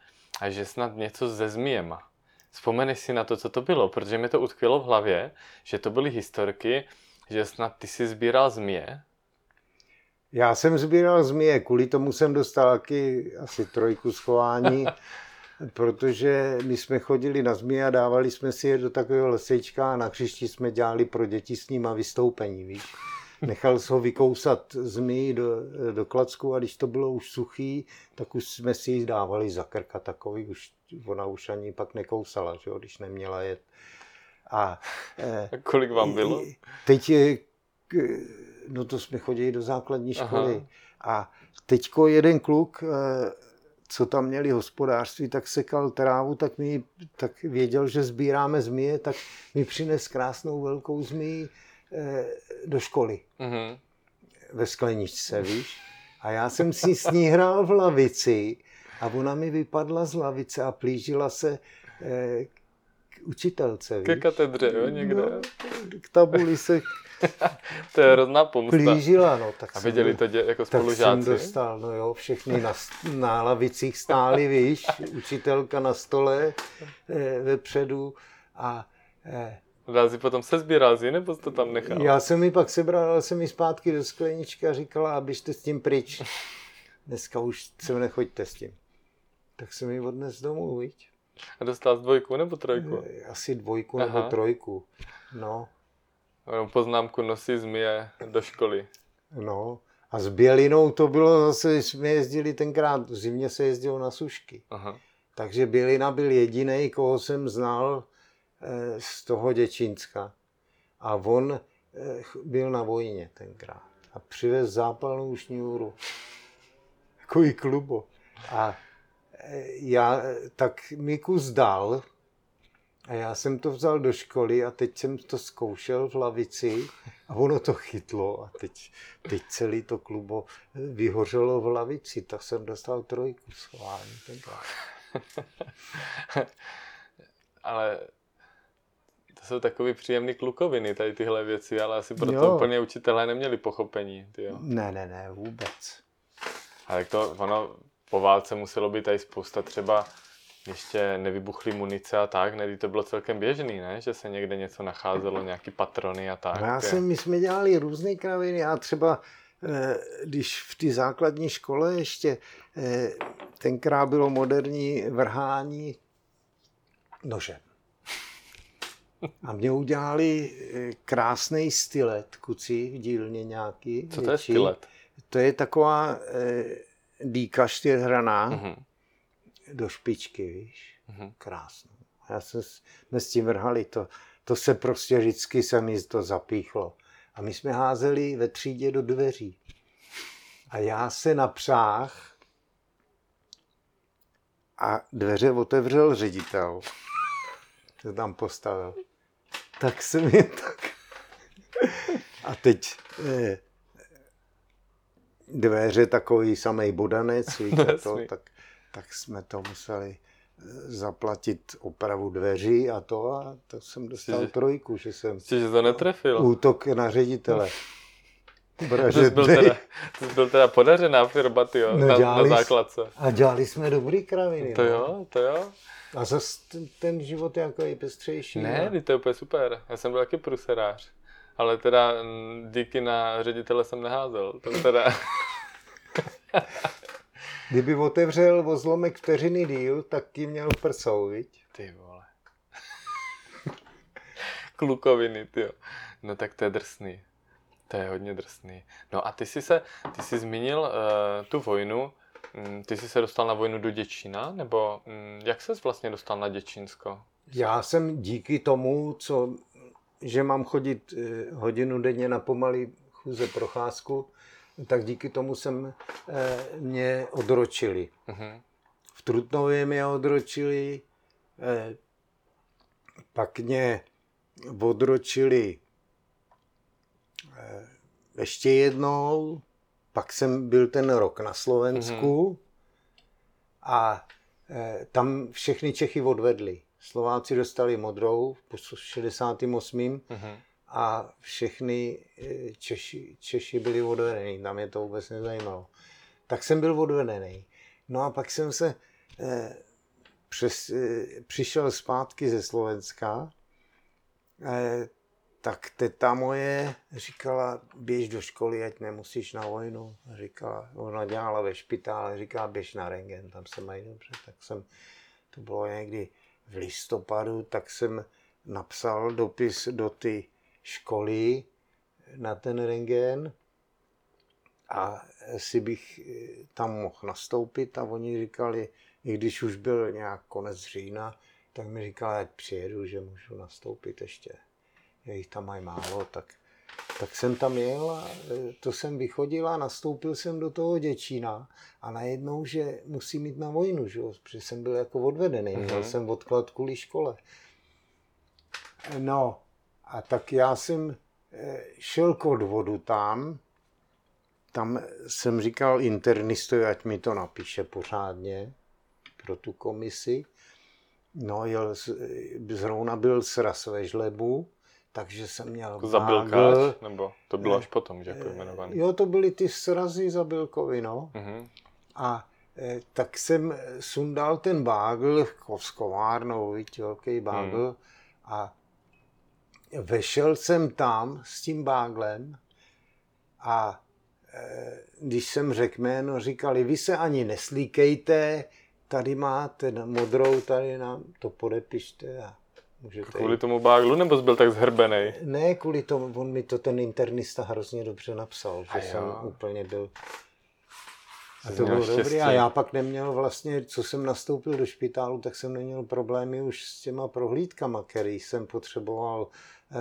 a že snad něco se zmíjema. Vzpomeneš si na to, co to bylo, protože mi to utkvělo v hlavě, že to byly historky, že snad ty si sbíral zmije. Já jsem sbíral zmije, kvůli tomu jsem dostal taky asi trojku schování, protože my jsme chodili na zmije a dávali jsme si je do takového lesečka a na křišti jsme dělali pro děti s nima vystoupení, víš. nechal se ho vykousat zmí do, do klacku a když to bylo už suchý, tak už jsme si ji dávali za krka takový, už, ona už ani pak nekousala, že jo, když neměla jet. A, a kolik vám bylo? Teď je, no to jsme chodili do základní školy. Aha. A teďko jeden kluk, co tam měli hospodářství, tak sekal trávu, tak, mi, tak věděl, že sbíráme zmije, tak mi přines krásnou velkou zmiji do školy. Mm-hmm. Ve skleničce, víš. A já jsem si s ní hrál v lavici a ona mi vypadla z lavice a plížila se k učitelce. Víš? Ke katedře, jo, někde. No, k tabuli se to je hrozná pomsta. Plížila, no. Tak a viděli to dě, jako spolužáci? Tak jsem dostal, no jo, všechny na, na lavicích stáli, víš, učitelka na stole eh, vepředu a eh, Rázi potom se zbírázi, nebo jsi to tam nechal? Já jsem mi pak sebral, jsem mi zpátky do skleničky a říkala, abyste s tím pryč. Dneska už se nechoďte s tím. Tak jsem mi odnes domů, viď? A dostal jsi dvojku nebo trojku? Asi dvojku Aha. nebo trojku. No. Poznámku nosí zmije do školy. No. A s Bělinou to bylo zase, jsme jezdili tenkrát, v zimě se jezdilo na sušky. Aha. Takže Bělina byl jediný, koho jsem znal eh, z toho Děčínska. A on eh, byl na vojně tenkrát. A přivez zápalnou šňůru. Takový klubo. A já tak mi kus dal a já jsem to vzal do školy a teď jsem to zkoušel v lavici a ono to chytlo a teď, teď celý to klubo vyhořelo v lavici, tak jsem dostal trojku schválně. Ale to jsou takové příjemné klukoviny, tady tyhle věci, ale asi proto jo. úplně učitelé neměli pochopení. Tyjo. Ne, ne, ne, vůbec. Ale to, ono, po válce muselo být tady spousta třeba ještě nevybuchly munice a tak, ne? To bylo celkem běžný, ne? Že se někde něco nacházelo, nějaký patrony a tak. No já jsem, my jsme dělali různé kraviny a třeba eh, když v té základní škole ještě eh, tenkrát bylo moderní vrhání nožem. A mě udělali eh, krásný stylet, kuci v dílně nějaký. Co to větší. je stylet? To je taková dýka čtyřhraná mm-hmm. Do špičky, víš. Mm-hmm. Krásnou. Já jsem, jsme s tím vrhali, to, to se prostě vždycky se mi to zapíchlo. A my jsme házeli ve třídě do dveří. A já se napřáh a dveře otevřel ředitel. To tam postavil. Tak jsem je tak... A teď eh, dveře takový samý bodanec, víte to, tak, tak jsme to museli eh, zaplatit opravu dveří a to a tak jsem dostal Jsi, trojku, že jsem... Jsi, že to netrefil. Útok na ředitele. to jsi byl, teda, to byl teda podařená firma, tyjo, no, na, na základce. A dělali jsme dobrý kraviny. To no. jo, to jo. A zase ten, ten život je jako pestřejší. Ne, no. to je úplně super. Já jsem byl taky pruserář ale teda díky na ředitele jsem neházel. To teda... Kdyby otevřel o zlomek vteřiny díl, tak ti měl prsou, viď? Ty vole. Klukoviny, ty No tak to je drsný. To je hodně drsný. No a ty jsi se, ty jsi zmínil uh, tu vojnu, mm, ty jsi se dostal na vojnu do Děčína, nebo um, jak ses vlastně dostal na Děčínsko? Já jsem díky tomu, co že mám chodit eh, hodinu denně na pomalý chůze procházku, tak díky tomu jsem eh, mě odročili. Uh-huh. V Trutnově mě odročili, eh, pak mě odročili ještě jednou, pak jsem byl ten rok na Slovensku uh-huh. a tam všechny Čechy odvedli. Slováci dostali modrou po 68. Uh-huh. A všechny eh, Češi, Češi byli odvedení, tam je to vůbec nezajímalo. Tak jsem byl odvedený. No a pak jsem se eh, přes, eh, přišel zpátky ze Slovenska, eh, tak teta moje říkala, běž do školy, ať nemusíš na vojnu. Říkala, ona dělala ve špitále, říkala, běž na rengen, tam se mají dobře. Tak jsem, to bylo někdy v listopadu, tak jsem napsal dopis do ty školy, na ten rengen a jestli bych tam mohl nastoupit a oni říkali, i když už byl nějak konec října, tak mi říkal, ať přijedu, že můžu nastoupit ještě. Je jich tam mají málo, tak, tak jsem tam jel a e, to jsem vychodil a nastoupil jsem do toho Děčína a najednou, že musím jít na vojnu, že? protože jsem byl jako odvedený, mm-hmm. měl jsem odklad kvůli škole. No a tak já jsem e, šel k odvodu tam, tam jsem říkal internistovi, ať mi to napíše pořádně pro tu komisi. No, jel, zrovna byl sraz ve žlebu, takže jsem měl jako Zabilkáč, nebo to bylo až potom, že pojmenovaný? Jo, to byly ty srazy zabilkovi, no. Uh-huh. A e, tak jsem sundal ten bágl s kovárnou, víc, velký bágl, uh-huh. a vešel jsem tam s tím báglem a e, když jsem řekl jméno, říkali, vy se ani neslíkejte, tady máte modrou, tady nám to podepište a můžete Kvůli jít. tomu báglu, nebo byl tak zhrbený? Ne, kvůli tomu, on mi to ten internista hrozně dobře napsal, že jsem úplně byl... A to bylo dobré. A já pak neměl vlastně, co jsem nastoupil do špitálu, tak jsem neměl problémy už s těma prohlídkama, který jsem potřeboval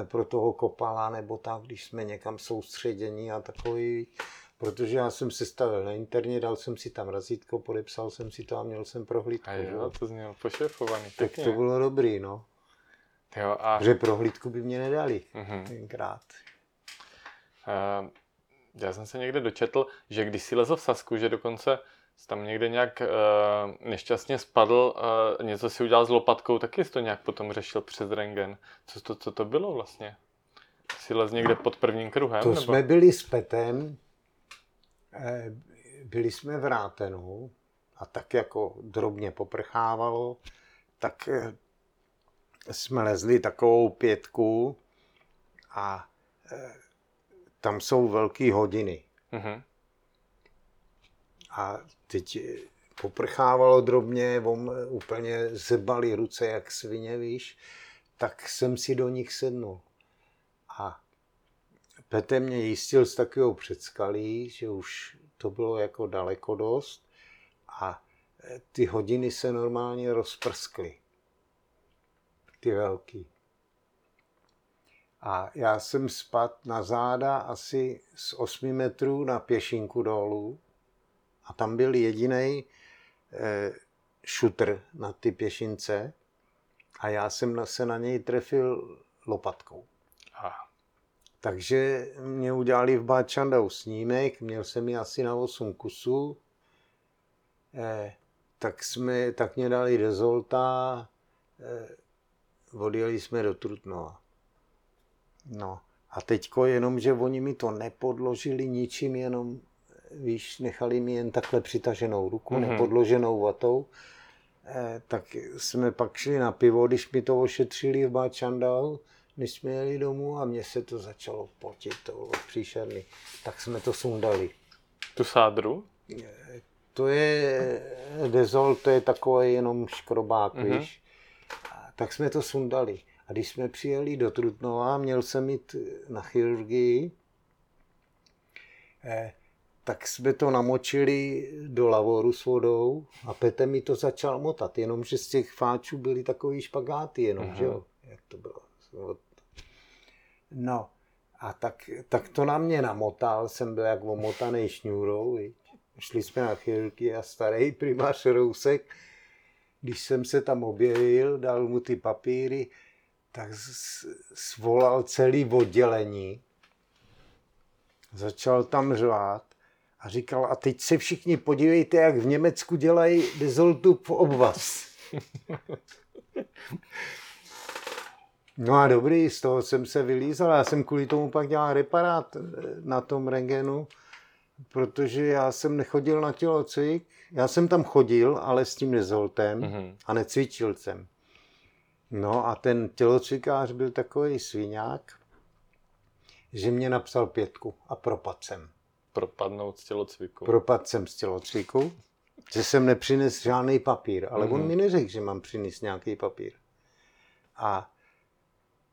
pro toho kopala, nebo tak, když jsme někam soustředění a takový Protože já jsem se stavil na interně, dal jsem si tam razítko, podepsal jsem si to a měl jsem prohlídku. A jo, to znělo pošefovaný. Tak to bylo dobrý, no. Jo, a... Že prohlídku by mě nedali uh-huh. tenkrát. Uh, já jsem se někde dočetl, že když si lezl v Sasku, že dokonce tam někde nějak uh, nešťastně spadl, uh, něco si udělal s lopatkou, taky jsi to nějak potom řešil přes rengen. Co to, co to bylo vlastně? Jsi lez někde pod prvním kruhem? To nebo? jsme byli s Petem, Eh, byli jsme v Rátenu a tak jako drobně poprchávalo, tak jsme lezli takovou pětku a tam jsou velké hodiny. Mm-hmm. A teď poprchávalo drobně, on úplně zebali ruce jak svině, víš, tak jsem si do nich sednul. A Petr mě jistil s takovou předskalí, že už to bylo jako daleko dost a ty hodiny se normálně rozprskly. Ty velký. A já jsem spadl na záda asi z 8 metrů na pěšinku dolů a tam byl jediný e, šutr na ty pěšince a já jsem se na něj trefil lopatkou. Takže mě udělali v Báčandau snímek, měl jsem ji asi na 8 kusů. Eh, tak, jsme, tak mě dali do Zolta, eh, odjeli jsme do Trutnova. No a teďko jenom, že oni mi to nepodložili ničím, jenom víš, nechali mi jen takhle přitaženou ruku, mm-hmm. nepodloženou vatou, eh, tak jsme pak šli na pivo, když mi to ošetřili v Báčandau, než jsme jeli domů a mně se to začalo potit, to bylo příšerný. Tak jsme to sundali. Tu sádru? To je dezol, to je takový jenom škrobák, mm-hmm. víš. Tak jsme to sundali. A když jsme přijeli do Trutnova, měl jsem jít na chirurgii, eh, tak jsme to namočili do lavoru s vodou a Petr mi to začal motat, jenomže z těch fáčů byly takový špagáty jenom, mm-hmm. že jo, jak to bylo. No a tak, tak to na mě namotal, jsem byl jak omotaný šňůrou. Viď? Šli jsme na chirurgii a starý primář Rousek, když jsem se tam objevil, dal mu ty papíry, tak svolal celý oddělení. Začal tam řvát a říkal, a teď se všichni podívejte, jak v Německu dělají dezoltu v obvaz. No a dobrý, z toho jsem se vylízal. Já jsem kvůli tomu pak dělal reparát eh, na tom rengenu, protože já jsem nechodil na tělocvik. Já jsem tam chodil, ale s tím nezoltem mm-hmm. a necvičil jsem. No a ten tělocvikář byl takový sviňák, že mě napsal pětku a propad jsem. Propadnout z tělocviku. Propad jsem z tělocviku, že jsem nepřines žádný papír, ale mm-hmm. on mi neřekl, že mám přinést nějaký papír. A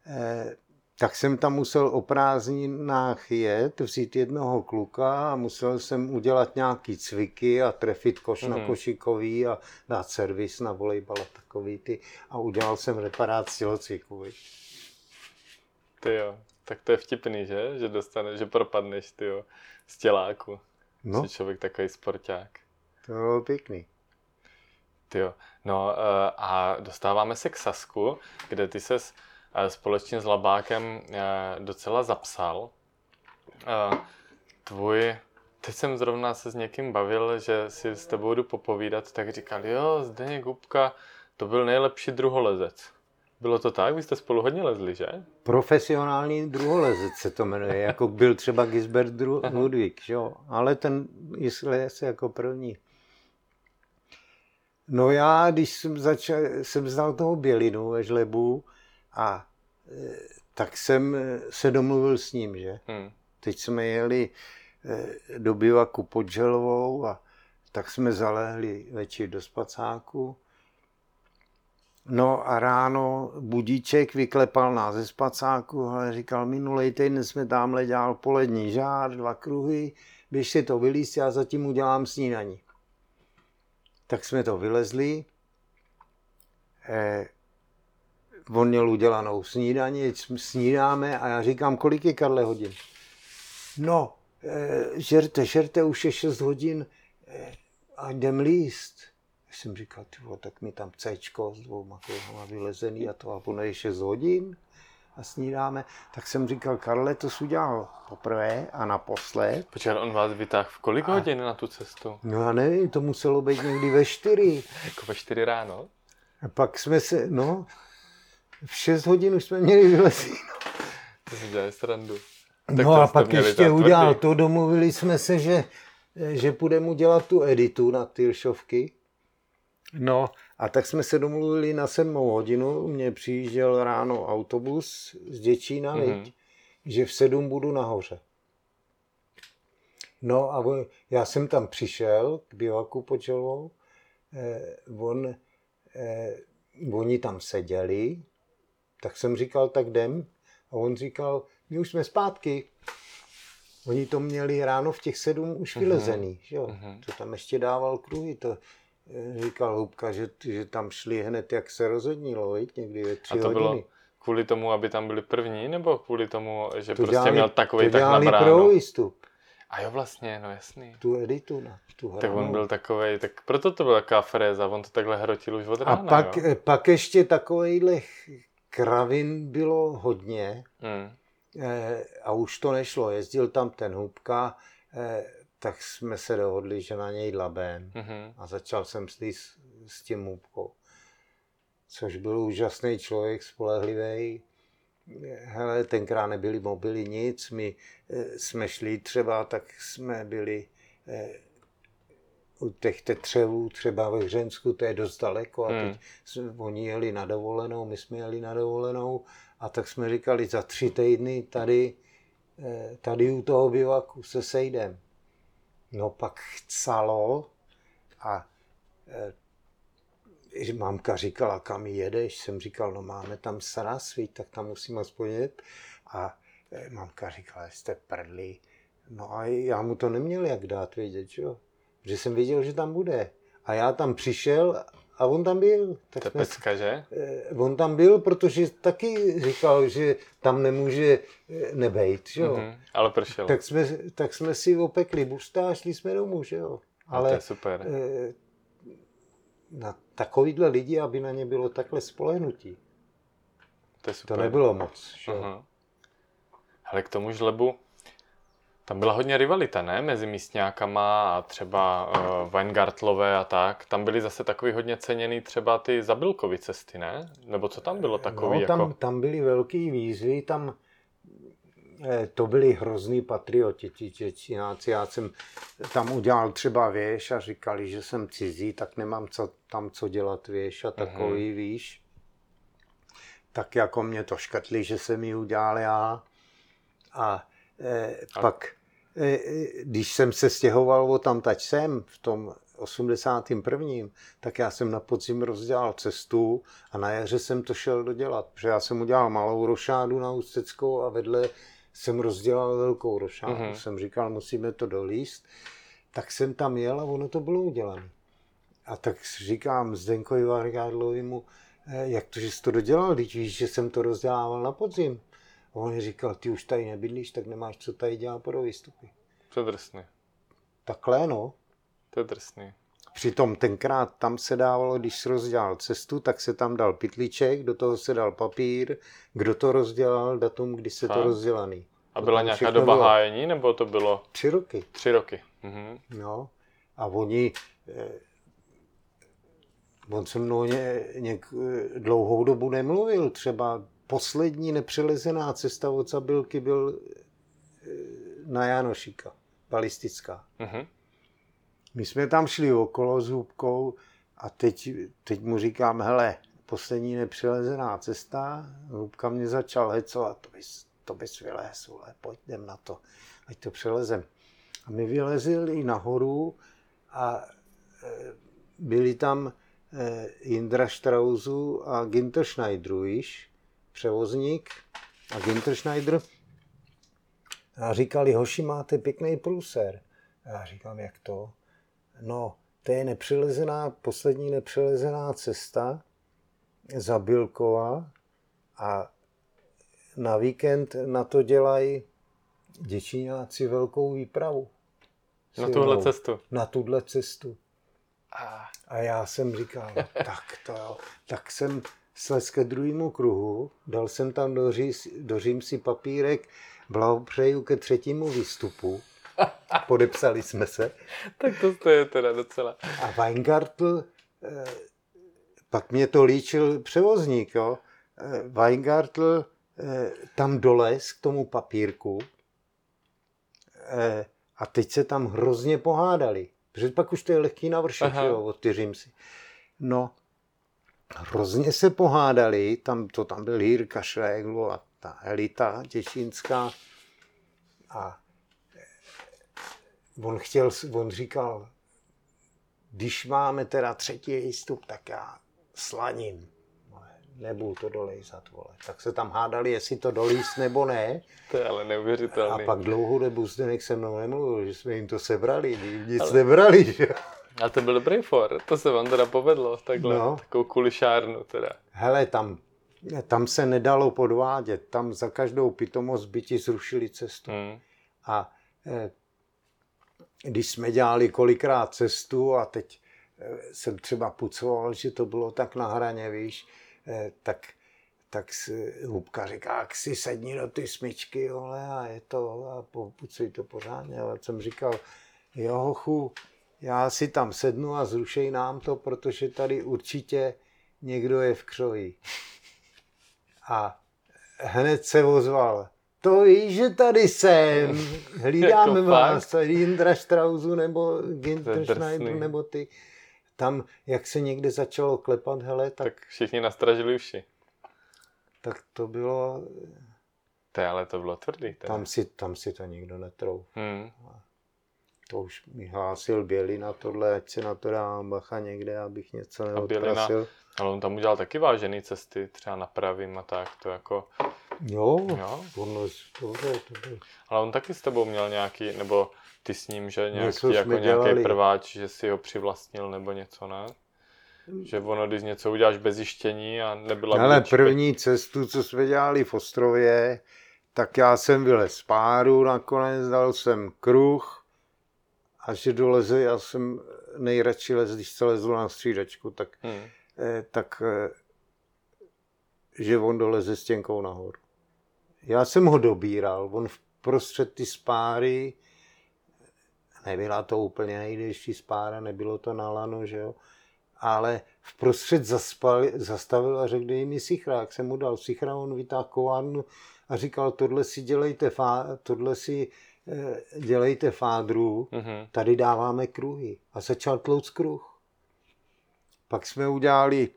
Eh, tak jsem tam musel o prázdninách jet, vzít jednoho kluka a musel jsem udělat nějaký cviky a trefit koš mm-hmm. na Mhm. košikový a dát servis na volejbal a takový ty. A udělal jsem reparát z tělocviku. Ty jo. Tak to je vtipný, že? Že dostane, že propadneš, ty jo, z těláku. No, Jsi člověk takový sporták. to bylo pěkný. Ty jo. No eh, a dostáváme se k Sasku, kde ty ses eh, společně s Labákem eh, docela zapsal. Tvůj, teď jsem zrovna se s někým bavil, že si s tebou jdu popovídat, tak říkal, jo, Zdeněk Hubka, to byl nejlepší druholezec. Bylo to tak? Vy jste spolu hodně lezli, že? Profesionální druholezec se to jmenuje, jako byl třeba Gisbert Dru- Ludwig, že jo? ale ten Jislec jako první. No já, když jsem začal, jsem znal toho Bělinu ve Žlebu a e, tak jsem e, se domluvil s ním, že? Hm. Teď jsme jeli e, do bivaku pod Želovou a tak jsme zalehli večer do spacáku. No a ráno budíček vyklepal nás ze spacáku, ale říkal, minulý týden jsme tamhle dělal polední žár, dva kruhy, běž si to vylíst, já zatím udělám snídaní. Tak jsme to vylezli, eh, on měl udělanou snídaní, snídáme a já říkám, kolik je Karle hodin? No, eh, žerte, žerte, už je 6 hodin eh, a jdem líst. Jsem říkal, ty vole, tak mi tam C s dvouma kruhama vylezený a to a ono je 6 hodin a snídáme. Tak jsem říkal, Karle, to jsi udělal poprvé a naposled. Počkej, on vás vytáhl v kolik hodin na tu cestu? No já nevím, to muselo být někdy ve 4. Jako ve 4 ráno? A pak jsme se, no, v 6 hodin už jsme měli vylezít. To si dělali srandu. No to a pak ještě udělal tvrdý. to, domluvili jsme se, že, že půjdeme udělat tu editu na Tylšovky. No a tak jsme se domluvili na sedmou hodinu, mně přijížděl ráno autobus z Děčína, Mhm. mm-hmm. že v sedm budu nahoře. No a on, já jsem tam přišel k bivaku pod Želvou, eh, on, eh, oni tam seděli, tak jsem říkal, tak jdem. A on říkal, my už jsme zpátky. Oni to měli ráno v těch sedm už vylezený, že jo. Mhm. To tam ještě dával kruhy, to říkal Hubka, že, že tam šli hned, jak se rozhodnilo, viď? někdy ve tři A to hodiny. bylo kvůli tomu, aby tam byli první, nebo kvůli tomu, že to prostě měl takový to tak dělali nabráno? pro výstup, A jo, vlastně, no jasný. tu editu, na tu hranou. Tak on byl takový, tak proto to byla taková fréza, on to takhle hrotil už od A rána, pak, jo? eh, pak ještě takovejhle kravin bylo hodně, Mm. Eh, a už to nešlo. Jezdil tam ten Hubka, eh, tak jsme se dohodli, že na něj dlabem. Mhm. A začal jsem s, s, s tím Hubkou. Což byl úžasný člověk, spolehlivý. Hele, tenkrát nebyly mobily nic, my eh, jsme šli třeba, tak jsme byli eh, u těch tetřevů, třeba ve Hřensku, to je dost daleko a Hmm. teď jsme, oni jeli na dovolenou, my jsme jeli na dovolenou a tak jsme říkali, za tři týdny tady, eh, tady u toho bivaku se sejdem. No pak chcalo a že mamka říkala, kam jedeš, jsem říkal, no máme tam Sarasvít, tak tam musím aspoň jet. A eh, mamka říkala, jste prdli. No a já mu to neměl jak dát vědět, že jo. Že jsem věděl, že tam bude. A já tam přišel a on tam byl. Tak To je pecka, že? eh, on tam byl, protože taky říkal, že tam nemůže eh, nebejt, že jo. Mhm. Ale pršelo. Tak jsme, tak jsme si opekli busta a šli jsme domů, že jo. Ale... To je super. eh, na takovýhle lidi, aby na ně bylo takhle spolehnutí, To je super. to nebylo moc. Že? jo. Aha. Ale k tomu žlebu, tam byla hodně rivalita, ne? Mezi místňákama a třeba uh, Weingartlové a tak. Tam byly zase takový hodně ceněný třeba ty Zabilkovy cesty, ne? Nebo co tam bylo takový no, tam, jako... tam byly velký výzvy, tam eh, to byli hrozný patrioti, ti Čečínáci. Já jsem tam udělal třeba věž a říkali, že jsem cizí, tak nemám co, tam co dělat věž a takový, Mhm. víš. Tak jako mě to škrtli, že jsem ji udělal já. A eh, A- pak, když jsem se stěhoval o tam tač sem, v tom 81. tak já jsem na podzim rozdělal cestu a na jaře jsem to šel dodělat, protože já jsem udělal malou rošádu na Ústeckou a vedle jsem rozdělal velkou rošádu. Mm-hmm. Jsem říkal, musíme to dolíst. Tak jsem tam jel a ono to bylo udělané. A tak říkám Zdenkovi Vargádlovimu, eh, jak to, že jsi to dodělal, když víš, že jsem to rozdělával na podzim. On říkal, ty už tady nebydlíš, tak nemáš co tady dělat pro výstupy. To je drsný. Takhle, no. To je drsný. Přitom tenkrát tam se dávalo, když se rozdělal cestu, tak se tam dal pytlíček, do toho se dal papír, kdo to rozdělal, datum, kdy se to rozdělaný. A byla nějaká doba bylo. hájení, nebo to bylo? Tři roky. Tři roky. Mhm. No. A oni, eh, on se mnou ně, něk, dlouhou dobu nemluvil. Třeba poslední nepřelezená cesta od Zabilky byl eh, na Janošíka, balistická. Mhm. My jsme tam šli okolo s hůbkou a teď, teď mu říkám, hele, poslední nepřelezená cesta, hůbka mě začal hecovat, to bys, to bys vylez, vole, pojď jdem na to, ať to přelezem. A my vylezli nahoru a e, byli tam e, Indra Strausu a Ginter Schneider, víš, převozník a Ginter Schneider. A říkali, hoši, máte pěkný průser. A já říkám, jak to? No, to je nepřelezená, poslední nepřelezená cesta za Bilkova a na víkend na to dělají děčíňáci velkou výpravu. Na tuhle cestu? Na tuhle cestu. A já jsem říkal, tak to jo. Tak jsem slez ke druhému kruhu, dal jsem tam do, říz, do římsi papírek, blahopřeju ke třetímu výstupu Podepsali jsme se. tak to je teda docela. A Weingartl, eh, pak mě to líčil převozník, jo. Eh, Weingartl eh, tam dolez k tomu papírku a teď se tam hrozně pohádali. Protože pak už to je lehký navršek, jo, odtyřím si. No, hrozně se pohádali, tam to tam byl Jirka Šréglu a ta elita těšínská. A on chtěl, on říkal, když máme teda třetí výstup, tak já slaním. Nebudu to dolejzat, vole. Tak se tam hádali, jestli to dolíst nebo ne. To je ale neuvěřitelné. A pak dlouhou dobu Zdenek se mnou nemluvil, že jsme jim to sebrali, nic ale... nebrali, že? A to byl dobrý for, to se vám teda povedlo, takhle, no. takovou kulišárnu teda. Hele, tam, tam se nedalo podvádět, tam za každou pitomost by ti zrušili cestu. Hmm. A eh, když jsme dělali kolikrát cestu a teď eh, jsem třeba pucoval, že to bylo tak na hraně, víš, eh, tak, tak Hubka říká, jak si sedni do ty smyčky, jole, a je to, a pucuj to pořádně. Ale jsem říkal, jo, hochu, já si tam sednu a zrušej nám to, protože tady určitě někdo je v křoji. A hned se ozval, to víš, že tady jsem. Hlídáme jako vás, Jindra Strausu nebo Ginter Schneider nebo ty. Tam, jak se někde začalo klepat, hele, tak... Tak všichni nastražili uši. Tak to bylo... To ale to bylo tvrdý. Teda. Tam si, tam si to nikdo netrou. Hmm. To už mi hlásil Běli na tohle, ať si na to dám bacha někde, abych něco neodprasil. Ale on tam udělal taky vážené cesty, třeba na pravým a tak, to jako... Jo, jo? Ono, dobře, to bylo. Ale on taky s tebou měl nějaký, nebo ty s ním, že nějaký, jako nějaký prváč, že si ho přivlastnil nebo něco, ne? Že ono, když něco uděláš bez zjištění a nebyla... Ale první cestu, co jsme dělali v Ostrově, tak já jsem vylez z páru, nakonec dal jsem kruh a že doleze, já jsem nejradši les, když se lezl na střídačku, tak, hmm. eh, tak eh, že on doleze stěnkou nahoru. Já jsem ho dobíral, on v prostřed ty spáry, nebyla to úplně nejdelší spára, nebylo to na lano, že jo, ale v prostřed zaspal, zastavil a řekl, dej mi sichra, jak jsem mu dal sichra, on vytáhl kovárnu a říkal, tohle si dělejte, tohle si dělejte fádru, mm-hmm. tady dáváme kruhy. A začal tlouc kruh. Pak jsme udělali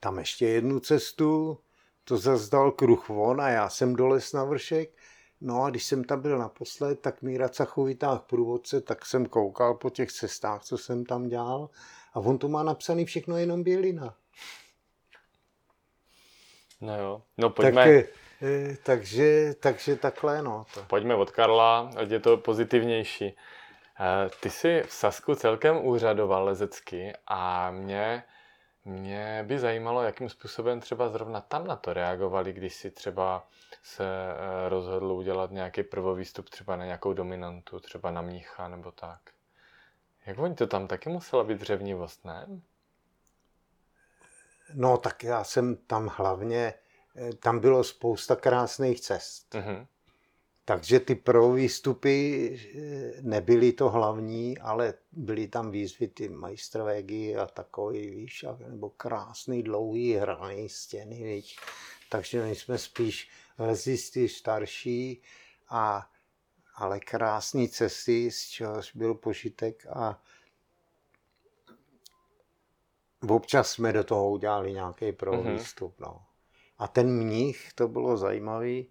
tam ještě jednu cestu, to zase dal kruh von a já jsem doles na vršek. No a když jsem tam byl naposled, tak Míra Cachu vytáhl průvodce, tak jsem koukal po těch cestách, co jsem tam dělal a on to má napsaný všechno jenom Bělina. No jo, no pojďme. Tak, eh, takže, takže takhle, no. To. Pojďme od Karla, ať je to pozitivnější. Eh, ty jsi v Sasku celkem úřadoval lezecky a mě, mě by zajímalo, jakým způsobem třeba zrovna tam na to reagovali, když si třeba se eh, rozhodl udělat nějaký prvovýstup třeba na nějakou dominantu, třeba na mnicha nebo tak. Jak oni to tam taky musela být dřevnivost, ne? No tak já jsem tam hlavně, tam bylo spousta krásných cest. Mhm. Takže ty pro výstupy eh, nebyly to hlavní, ale byly tam výzvy ty majstrvégy a takový, víš, nebo krásný dlouhý hraný stěny, víš. Takže my jsme spíš lezisty starší, a, ale krásné cesty, z čehož byl požitek a občas jsme do toho udělali nějaký pro Mhm. výstup. No. A ten mnich, to bylo zajímavý,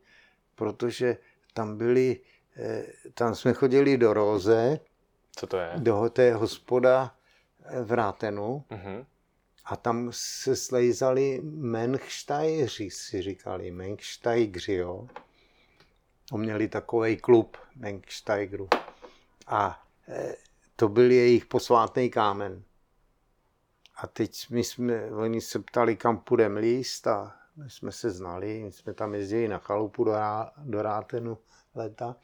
protože tam byli, eh, tam jsme chodili do Roze, Co to je? do té hospoda eh, v Rátenu Mhm. a tam se slejzali Menchtajři, si říkali, Menchtajgři, jo. A měli takový klub Menchtajgru. A to byl jejich posvátný kámen. A teď my jsme, oni se ptali, kam půjdeme líst a my jsme se znali, my jsme tam jezdili na chalupu do, do Rátenu leta.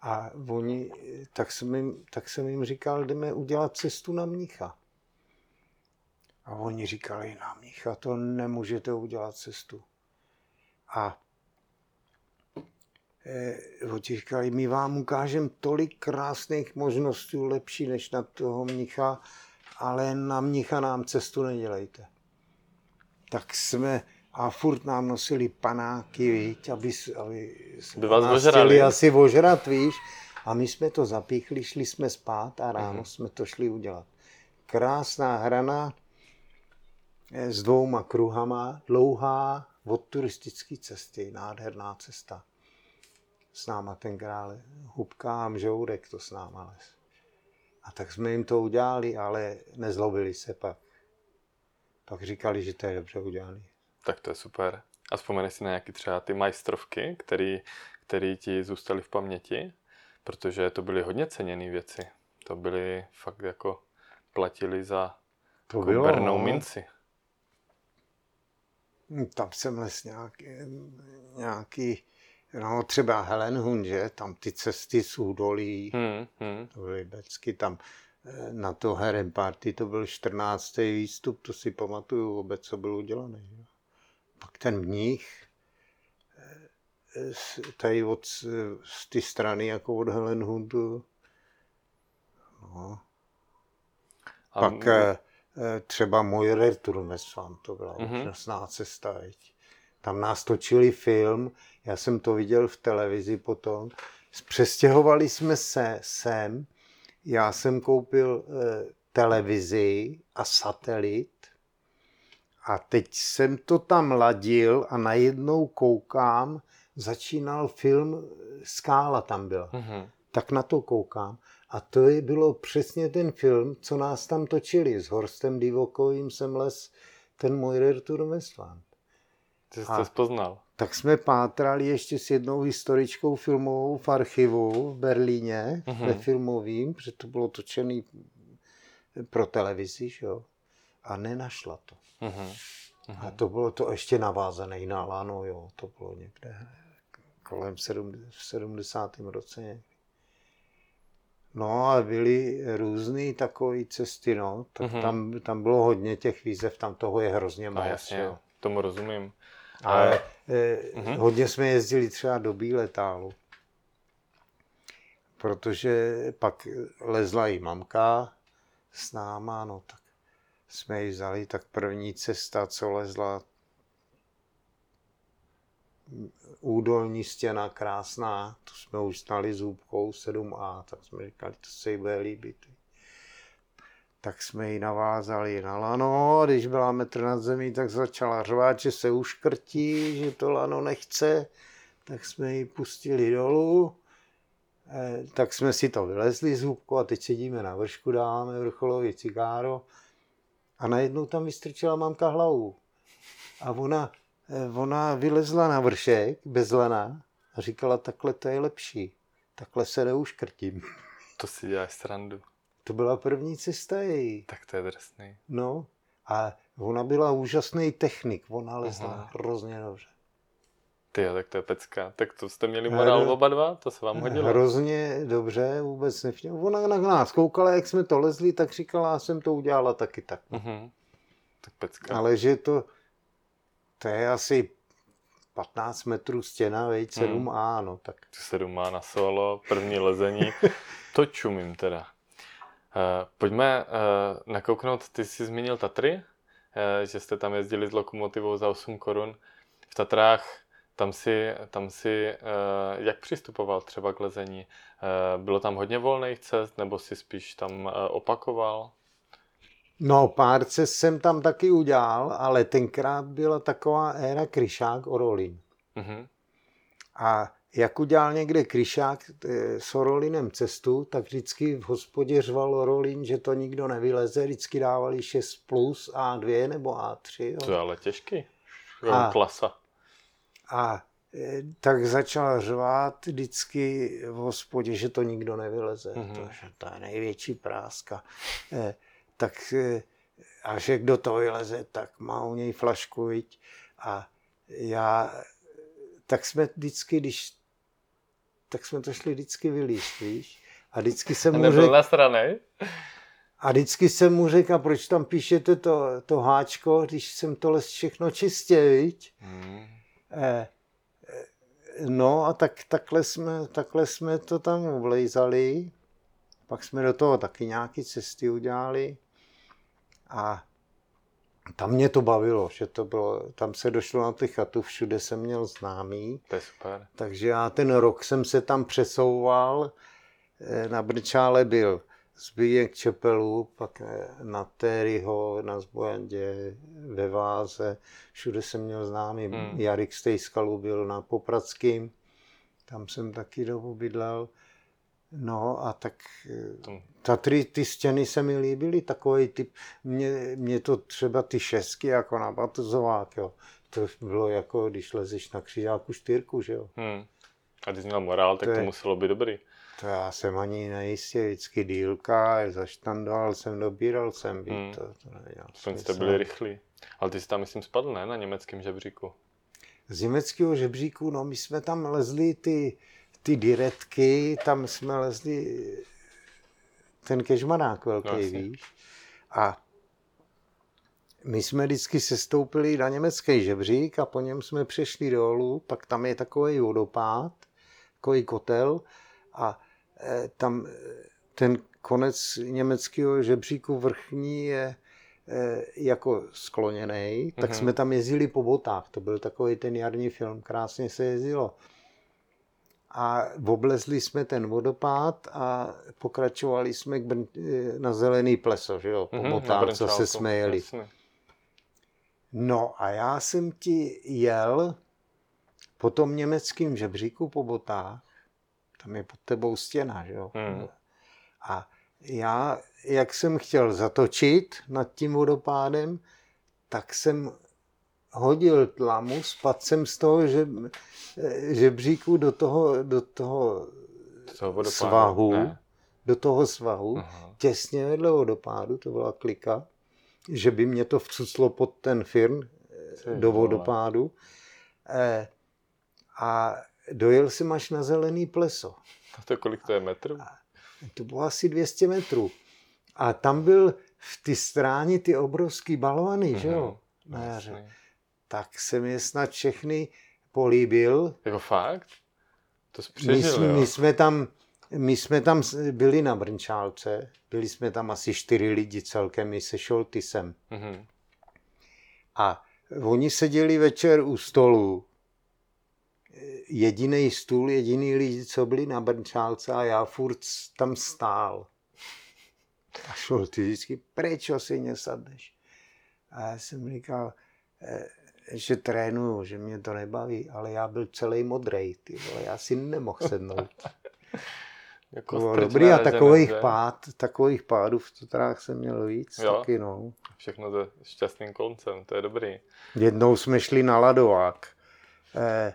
A oni, tak jsem, jim, tak jsem jim říkal, jdeme udělat cestu na Mnicha. A oni říkali, na Mnicha to nemůžete udělat cestu. A eh, oni říkali, my vám ukážeme tolik krásných možností, lepší než na toho mnicha, ale na mnicha nám cestu nedělejte. Tak jsme, a furt nám nosili panáky, víš, aby, aby By vás nás chtěli asi ožrat, víš. A my jsme to zapíchli, šli jsme spát a ráno Mhm. jsme to šli udělat. Krásná hrana eh, s dvouma kruhama, dlouhá od turistické cesty, nádherná cesta. S náma ten král Hubka a Mžourek to s náma les. A tak jsme jim to udělali, ale nezlobili se pak. Pak říkali, že to je dobře udělané. Tak to je super. A vzpomeneš si na nějaký třeba ty majstrovky, který, který ti zůstaly v paměti? Protože to byly hodně ceněné věci. To byly fakt jako platili za To jako bylo, bernou no. minci. Hm, Tam jsem les nějaký, nějaký, no třeba Helen Hun, že? Tam ty cesty z údolí, Hmm, hmm. to byly becky, tam eh, na to Herem Party to byl 14. výstup, to si pamatuju vůbec, co byl udělaný. Že? Pak ten mních, eh, z- tady od z z té strany, jako od Helen Hundu, no. A Pak eh, eh, třeba Moirer Turmesvan, to byla Mhm. úžasná cesta. Veď. Tam nás točili film, já jsem to viděl v televizi potom. Přestěhovali jsme se sem, já jsem koupil eh, televizi a satelit a teď jsem to tam ladil a najednou koukám, začínal film, Skála tam byla Mhm. tak na to koukám. A to je bylo přesně ten film, co nás tam točili. S Horstem Divokovým jsem les ten Moirer Turmesland. Ty jsi A- to spoznal. Tak jsme pátrali ještě s jednou historičkou filmovou v archivu v Berlíně, Mhm. mm-hmm. ve filmovým, protože to bylo točený pro televizi, že jo. A nenašla to. Mhm. A to bylo to ještě navázané na lano, jo. To bylo někde kolem sedm, v 70. roce. No a byly různé takové cesty, no. Tak Mhm. tam, tam bylo hodně těch výzev, tam toho je hrozně No moc, jasně, jo. tomu rozumím. Ale eh, Mhm. hodně jsme jezdili třeba do Bíletálu. Protože pak lezla i mamka s náma, no tak jsme ji vzali, tak první cesta, co lezla, údolní stěna krásná, to jsme už znali zůbkou 7A, tak jsme říkali, to se jí bude líbit. Tak jsme ji navázali na lano když byla metr nad zemí, tak začala řvát, že se uškrtí, že to lano nechce. tak jsme ji pustili dolů, eh, tak jsme si to vylezli z a teď sedíme na vršku, dáváme vrcholový cigáro a najednou tam vystrčila mamka hlavu. A ona, eh, ona vylezla na vršek bez lana a říkala, takhle to je lepší, takhle se neuškrtím. To si děláš srandu. To byla první cesta její. Tak to je drsný. No a ona byla úžasný technik, ona lezla Aha. hrozně dobře. Ty tak to je pecka. Tak to jste měli morál oba dva? To se vám hodilo? Hrozně dobře, vůbec nevšiml. Ona na nás koukala, jak jsme to lezli, tak říkala, já jsem to udělala taky tak. Mhm. Tak pecka. Ale že to, to je asi 15 metrů stěna, veď, 7A, no tak. Tu sedm má na solo, první lezení. To čumím teda. Uh, pojďme uh, nakouknout, ty jsi zmínil Tatry, uh, že jste tam jezdili s lokomotivou za 8 korun. V Tatrách tam si, tam si uh, jak přistupoval třeba k lezení? Uh, bylo tam hodně volných cest, nebo si spíš tam uh, opakoval? No, pár cest jsem tam taky udělal, ale tenkrát byla taková éra Kryšák Orolin. Mhm. A jak udělal někde Kryšák eh, s Orolinem cestu, tak vždycky v hospodě řval Orolin, že to nikdo nevyleze, vždycky dávali 6 plus A2 nebo A3. Jo. To je ale těžký. A... Klasa. A eh, tak začal řvát vždycky v hospodě, že to nikdo nevyleze. Mhm. Mm-hmm. To, že to je největší práska. Eh, tak eh, a že kdo to vyleze, tak má u něj flašku, viď? A já, tak jsme vždycky, když, tak jsme to šli vždycky vylíst, víš? A vždycky jsem mu řekl, na a vždycky jsem mu řekl, a proč tam píšete to, to háčko, když jsem to les všechno čistě, viď? Hmm. Eh, no a tak, takhle, jsme, takhle jsme to tam vlejzali. Pak jsme do toho taky nějaké cesty udělali. A tam mě to bavilo, že to bylo, tam se došlo na ty chatu, všude jsem měl známý. To je super. Takže já ten rok jsem se tam přesouval. Eh, Na Brčále byl Zbíjek Čepelů, pak eh, na Terryho, na Zbojandě, ve Váze. Všude jsem měl známý. Hmm. Jarek Stejskalu byl na Popradským. Tam jsem taky dobu bydlel. No a tak eh, Tatry, ty stěny se mi líbily, takový typ, mě, mě to třeba ty šestky jako na Batozovák, jo. To bylo jako, když lezeš na křižáku štyrku, že jo. Hmm. A když jsi měl morál, tak To to, je- muselo být dobrý. To já jsem ani nejistě, vždycky dílka, zaštandoval jsem, dobíral jsem, být, Hmm. to, to nedělal Aspoň jste byli rychlí. Ale ty jsi tam, myslím, spadl, ne? Na německém žebříku. Z německého žebříku, no my jsme tam lezli ty, ty diretky, tam jsme lezli ten kežmanák velký, No, no, jasně. víš. A my jsme vždycky sestoupili na německý žebřík a po něm jsme přešli dolů, pak tam je takový vodopád, takový kotel a eh, tam eh, ten konec německého žebříku vrchní je eh, jako skloněný, tak Mhm. jsme tam jezdili po botách. To byl takový ten jarní film, krásně se jezdilo. A oblezli jsme ten vodopád a pokračovali jsme k Brn- na zelený pleso, že jo, po Mhm, na botách, co Brnčálku, se jsme jeli. jasně. No a já jsem ti jel po tom německém žebříku po botách, tam je pod tebou stěna, že jo. Hmm. A já, jak jsem chtěl zatočit nad tím vodopádem, tak jsem hodil tlamu, spadl jsem z toho že, žebříku do toho, do toho vodopádu? svahu, Ne? do toho svahu, Aha. těsně vedle vodopádu, to byla klika, že by mě to vcuclo pod ten firn Ty do vole. vodopádu. Eh, a dojel jsem až na zelený pleso. A to kolik to je metrů? To bylo asi 200 metrů. A tam byl v ty stráni ty obrovský balvany, že jo? Mhm. Na jaře. Tak jsem je snad všechny políbil. Jako fakt? To jsi My, přežil, jsme, jo? my, jsme tam, my jsme tam byli na Brnčálce, byli jsme tam asi čtyři lidi celkem, i se Šoltisem. Mhm. A oni seděli večer u stolu. Jediný stůl, jediný lidi, co byli na Brnčálce a já furt tam stál. A šel ty vždycky, proč si nesadneš? A já jsem říkal, "Eh, že trénuju, že mě to nebaví, ale já byl celý modrej, ty vole, já si nemohl sednout. Jako stričné dobrý a takových pád, takových pádů v totrách jsem měl víc, Jo? taky no. Všechno se šťastným koncem, to je dobrý. Jednou jsme šli na ladovák. Eh,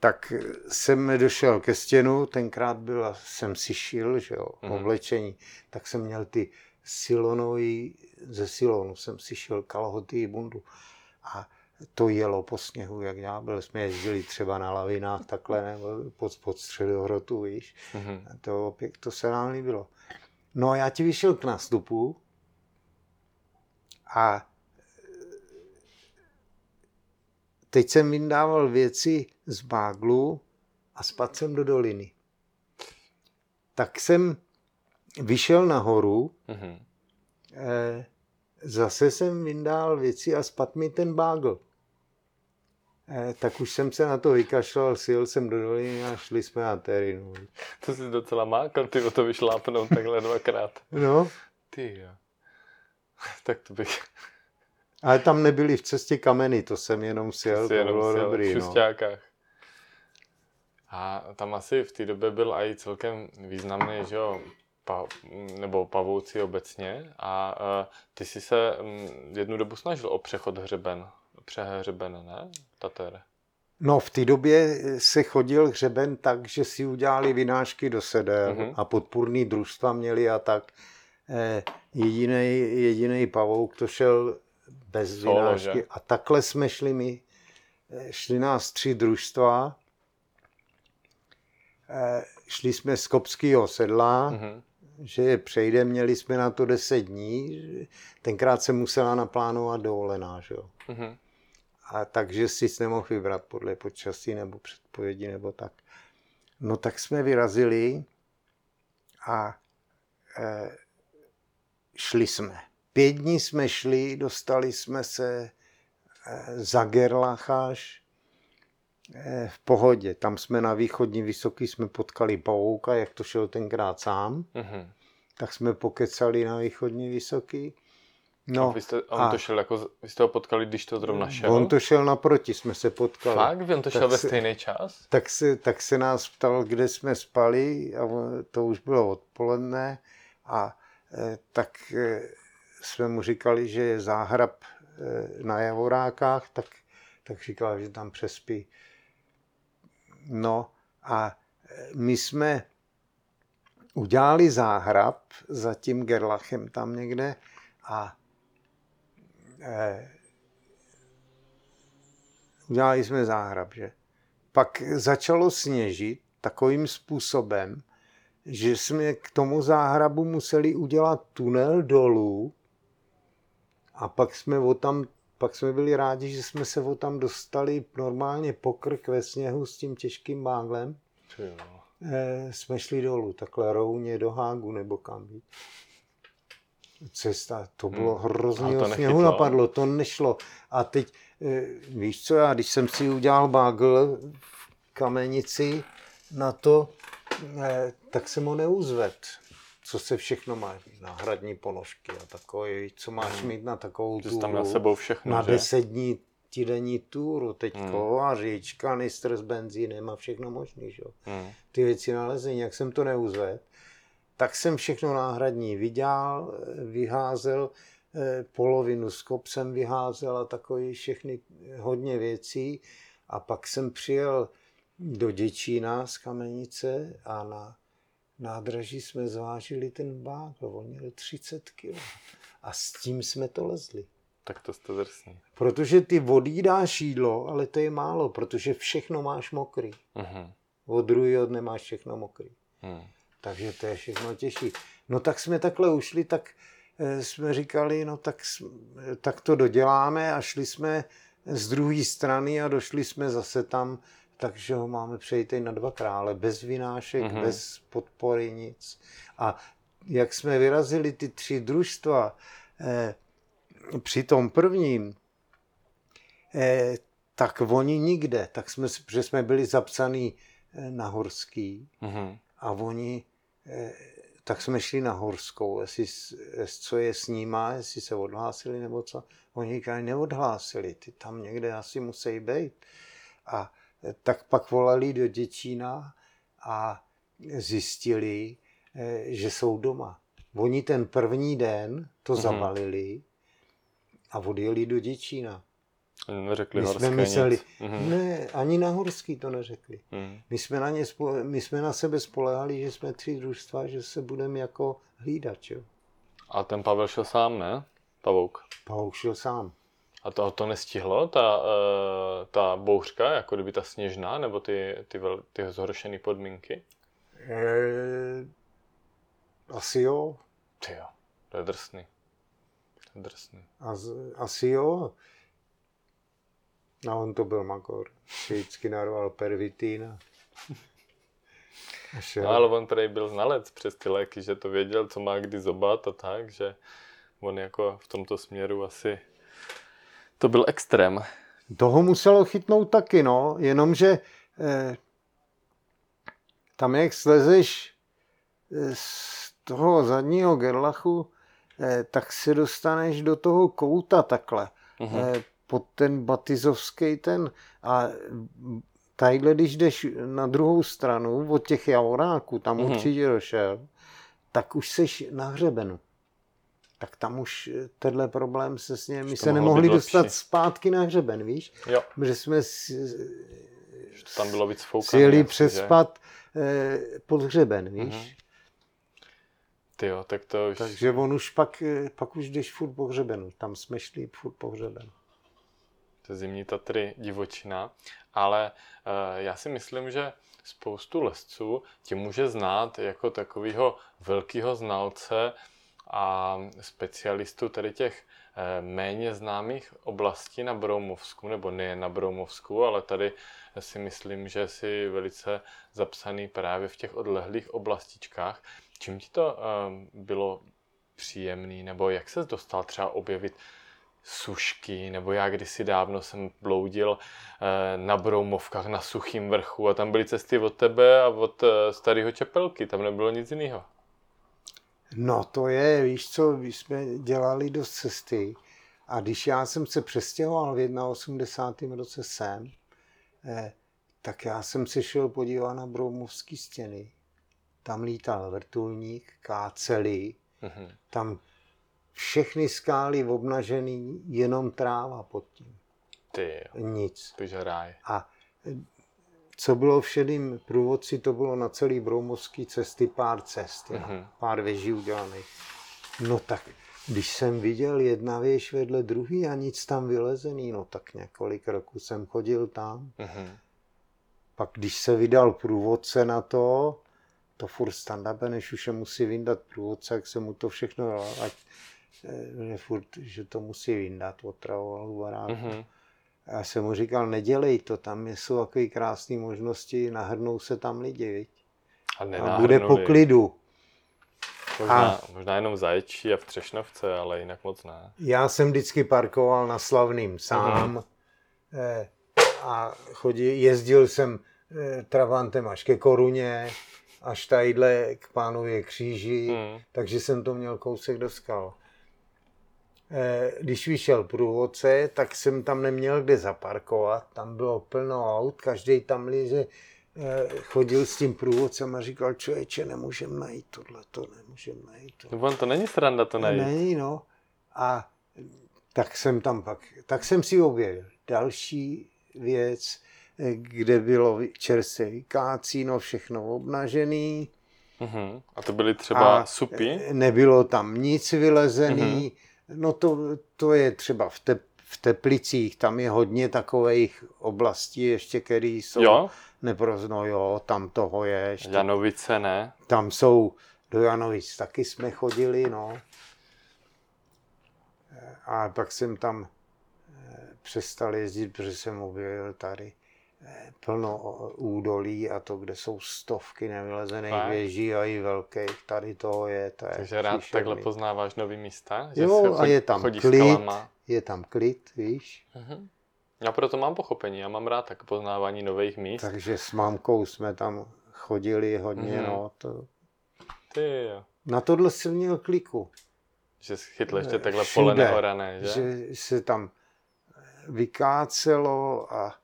tak jsem došel ke stěnu, tenkrát byl, jsem si šil, že jo, Mhm. oblečení, tak jsem měl ty silonový, ze silonu jsem si šil kalhoty i bundu. A to jelo po sněhu, jak ďábel. Jsme jezdili třeba na lavinách takhle, nebo pod, pod středohrotu, víš. Mhm. A To, opět, to se nám líbilo. No a já ti vyšel k nástupu a teď jsem vyndával věci z báglu a spadl jsem do doliny. Tak jsem vyšel nahoru, Mhm. eh, zase jsem vyndal věci a spadl mi ten bágl. Eh, tak už jsem se na to vykašlal, sjel jsem do doliny a šli jsme na terinu. To jsi docela mákal, ty o to vyšlápnout takhle dvakrát. No, Ty jo. Tak to bych ale tam nebyly v cestě kameny, to jsem jenom sjel, to bylo sjel dobrý. v No. A tam asi v té době byl i celkem významný, že jo, pa, nebo pavouci obecně a uh, ty jsi se um, jednu dobu snažil o přechod hřeben, přehřeben, ne, Tater? No, v té době se chodil hřeben tak, že si udělali vynášky do sedel Mhm. a podpůrný družstva měli a tak. Eh, jedinej pavouk to šel bez Solo, vynášky. že? A takhle jsme šli my. Eh, Šli nás tři družstva. Eh, šli jsme z Kopského sedla, Mhm. že je přejde, měli jsme na to 10 dní. Tenkrát se musela naplánovat dovolená, že jo. Mhm. A takže si nemohl vybrat podle počasí nebo předpovědi nebo tak. No tak jsme vyrazili a e, šli jsme. Pět dní jsme šli, dostali jsme se e, za Gerlach až e, v pohodě. Tam jsme na východní vysoký jsme potkali pavouka, jak to šel tenkrát sám. Mhm. Tak jsme pokecali na východní vysoký. No, a vy jste, on a- to šel jako, vy jste ho potkali, když to zrovna šel? on to šel naproti, jsme se potkali. Fakt? On to šel Tak ve se- stejný čas? tak se, tak se nás ptal, kde jsme spali a to už bylo odpoledne a eh, tak eh, jsme mu říkali, že je záhrab eh, na Javorákách, tak, tak říkal, že tam přespí. No a eh, my jsme udělali záhrab za tím Gerlachem tam někde a eh, udělali jsme záhrab, že? Pak začalo sněžit takovým způsobem, že jsme k tomu záhrabu museli udělat tunel dolů a pak jsme o tam, pak jsme byli rádi, že jsme se tam dostali normálně pokrk ve sněhu s tím těžkým jo. E, jsme šli dolů, takhle rovně do Hágu nebo kam být. Cesta, to bylo Hmm. hrozně to sněhu napadlo, to nešlo. A teď, e, víš co, já když jsem si udělal bágl v kamenici na to, e, tak jsem ho neuzved. Co se všechno má, náhradní ponožky a takové, co máš mít na takovou Hmm. Jsi tam túru. sebou všechno, Na že? 10 dní týdenní túru, teď Hmm. kováříč, kanistr s benzínem a všechno možný, že? jo. Hmm. ty věci nalezení, jak jsem to neuzvedl, tak jsem všechno náhradní vydělal, vyházel, eh, polovinu skop jsem vyházel a takový všechny hodně věcí. A pak jsem přijel do Děčína z Kamenice a na nádraží jsme zvážili ten bák, on měl 30 kg. A s tím jsme to lezli. Tak to jste drsný. Protože ty vody dáš jídlo, ale to je málo, protože všechno máš mokrý. Mhm. Od druhého dne máš všechno mokrý. Hmm. Takže to je všechno těžší. No tak jsme takhle ušli, tak eh, jsme říkali, no tak, s- tak to doděláme a šli jsme z druhé strany a došli jsme zase tam, takže ho máme přejít na dva krále, bez vynášek, Mhm. mm-hmm. bez podpory, nic. A jak jsme vyrazili ty tři družstva, eh, při tom prvním, eh, tak oni nikde, tak jsme, protože jsme byli zapsaný eh, na Horský, Mhm. a oni, eh, tak jsme šli na Horskou, jestli, co je s nima, jestli se odhlásili nebo co. Oni říkali, neodhlásili, ty tam někde asi musí být. A tak pak volali do Děčína a zjistili, eh, že jsou doma. Oni ten první den to Mhm. zabalili a odjeli do Děčína. Neřekli My jsme mysleli, nic. Mhm. ne, ani na Horský to neřekli. Mhm. My jsme na, ně spole, my jsme na sebe spolehali, že jsme tři družstva, že se budeme jako hlídat. Jo. A ten Pavel šel sám, ne? Pavouk. Pavel šel sám. A to, to nestihlo, ta, uh, ta bouřka, jako kdyby ta sněžná, nebo ty, ty, vel, ty zhoršené podmínky? E, asi jo, Ty jo, to je drsný. To je drsný. az, asi jo. A on to byl makor. Vždycky narval pervitín a. No, ale on prej byl znalec přes ty léky, že to věděl, co má kdy zobat a tak, že on jako v tomto směru asi... To byl extrém. Toho muselo chytnout taky, no, jenomže eh, tam jak slezeš eh, z toho zadního gerlachu, eh, tak se dostaneš do toho kouta takhle, Mhm. eh, pod ten batizovský ten a tadyhle, když jdeš na druhou stranu od těch javoráků, tam Mhm. určitě došel, tak už seš na hřebenu. Tak tam už eh, tenhle problém se s ním, my se nemohli dostat lepší. zpátky na hřeben, víš? Jo, Protože jsme si, že to tam bylo víc foukané. jeli asi, že? přespat eh, pod hřeben, víš? Mhm. Ty jo, tak to už... Takže on už pak, eh, pak už jdeš furt po hřebenu. Tam jsme šli furt po hřebenu. to je zimní Tatry divočina, ale uh, já si myslím, že spoustu lesců tě může znát jako takového velkého znalce a specialistu tady těch eh, méně známých oblastí na Broumovsku, nebo nejen na Broumovsku, ale tady si myslím, že jsi velice zapsaný právě v těch odlehlých oblastičkách. Čím ti to eh, bylo příjemný, nebo jak se dostal třeba objevit sušky, nebo já kdysi dávno jsem bloudil eh, na Broumovkách na Suchým vrchu a tam byly cesty od tebe a od starého Čepelky, tam nebylo nic jiného. No to je, víš co, my jsme dělali dost cesty a když já jsem se přestěhoval v 81. roce sem, eh, tak já jsem se šel podívat na Broumovský stěny. Tam lítal vrtulník, káceli, Mhm. tam všechny skály obnažený, jenom tráva pod tím. Ty jo, Nic. je ráj. A co bylo v šedým průvodci, to bylo na celý broumovský cesty pár cest, mm-hmm. Mhm. pár věží udělaných. No tak, když jsem viděl jedna věž vedle druhý a nic tam vylezený, no tak několik roků jsem chodil tam. Mhm. Pak když se vydal průvodce na to, to furt standabe, než už se musí vyndat průvodce, jak se mu to všechno ať eh, furt, že to musí vyndat, otravoval baráku. Mhm. A Já jsem mu říkal, nedělej to, tam jsou takové krásné možnosti, nahrnou se tam lidi, viď? A, A bude po klidu. Možná, možná jenom v Zaječí a v Třešnovce, ale jinak moc ne. Já jsem vždycky parkoval na Slavným sám Mhm. eh, a chodil, jezdil jsem eh, Travantem až ke Koruně, až tadyhle k pánově kříži, Hmm. takže jsem to měl kousek do skal. Eh, Když vyšel průvodce, tak jsem tam neměl kde zaparkovat. Tam bylo plno aut, každý tam liže eh, chodil s tím průvodcem a říkal, člověče, nemůžem najít tohle, to nemůžem najít. To. No, to není sranda to najít. Není, no. A tak jsem tam pak, tak jsem si objevil další věc, eh, kde bylo čerstvé vykácíno, všechno obnažený. Mhm. A to byly třeba a supy? Nebylo tam nic vylezený. No to, to je třeba v, te, v Teplicích, tam je hodně takových oblastí ještě, které jsou Jo? neprozno, jo, tam toho je. Ještě, Janovice ne? tam jsou, do Janovic taky jsme chodili, no. A pak jsem tam eh, přestal jezdit, protože jsem objevil tady plno údolí a to, kde jsou stovky nevylezených Fakt? věží a i velkých. Tady toho je, to je Takže rád příšerný. takhle poznáváš nový místa? Jo, se a je tam klid. skalama? Je tam klid, víš. Mhm. Já proto mám pochopení, já mám rád tak poznávání nových míst. Takže s mámkou jsme tam chodili hodně, Mhm. no. To, Ty jo. Na tohle jsem měl kliku. Že chytl ještě takhle Všude. pole neorané, že? že se tam vykácelo a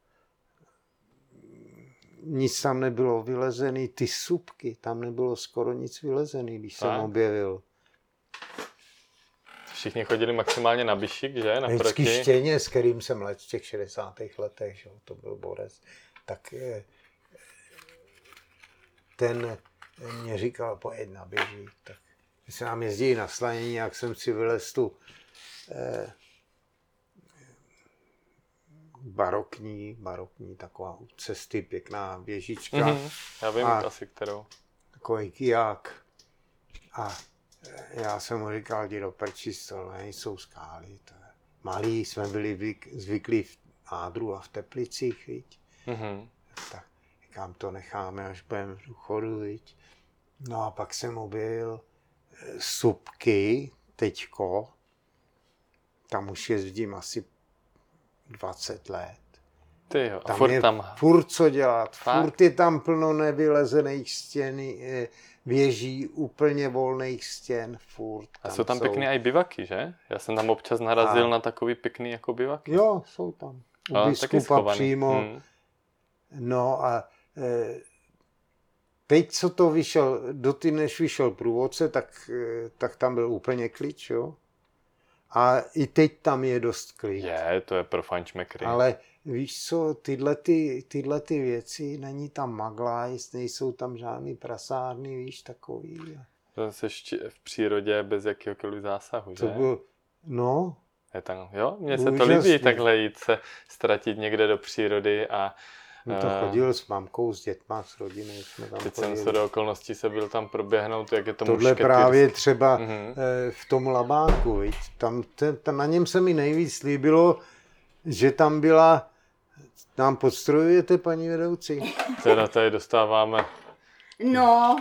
nic tam nebylo vylezený. Ty supky, tam nebylo skoro nic vylezený, když jsem Tak. objevil. Všichni chodili maximálně na Bišik, že? Vždycky Naproti. štěně, s kterým jsem let v těch 60. letech, že? to byl borec, tak eh, ten mě říkal, pojď na běží. Tak my se nám jezdí na slanění, jak jsem si vylez tu eh, barokní, barokní taková u cesty, pěkná běžička, mm-hmm. Mhm. Já vím A- asi kterou. takový kiják. A eh, já jsem mu říkal, jdi do prči, to nejsou skály. To je. Malí jsme byli vyk, zvyklí v Ádru a v Teplicích, viď? Mhm. tak říkám, to necháme, až budeme v důchodu, viď? No a pak jsem objevil eh, supky, teďko, tam už jezdím asi 20 let. Ty jo, a Tam furt je tam. furt co dělat, Fakt? furt je tam plno nevylezených stěn, eh, věží úplně volných stěn, furt. A jsou tam pěkný i bivaky, že? Já jsem tam občas narazil A- na takový pěkný jako bivaky. Jo, jsou tam. U A, biskupa přímo. Hmm. No a e, teď, co to vyšel, do ty, než vyšel průvodce, tak, e, tak tam byl úplně klid, jo. A i teď tam je dost klid. Je, to je pro fančmekry. Ale víš co, tyhle, ty, tyhle ty věci, není tam maglajs, nejsou tam žádný prasárny, víš, takový. To jsi v přírodě bez jakéhokoliv zásahu, že? To byl, no, Je tam, jo, mně se to líbí takhle jít se ztratit někde do přírody a my to Eh. chodil s mamkou, s dětma, s rodinou, jsme tam teď jsem chodili. se do okolností se byl tam proběhnout, jak je to Tohle mušketýrský. právě třeba Mhm. eh, v tom labáku, viď? Tam, te, tam na něm se mi nejvíc líbilo, že tam byla, nám podstrojujete, paní vedoucí? Teda tady dostáváme, No,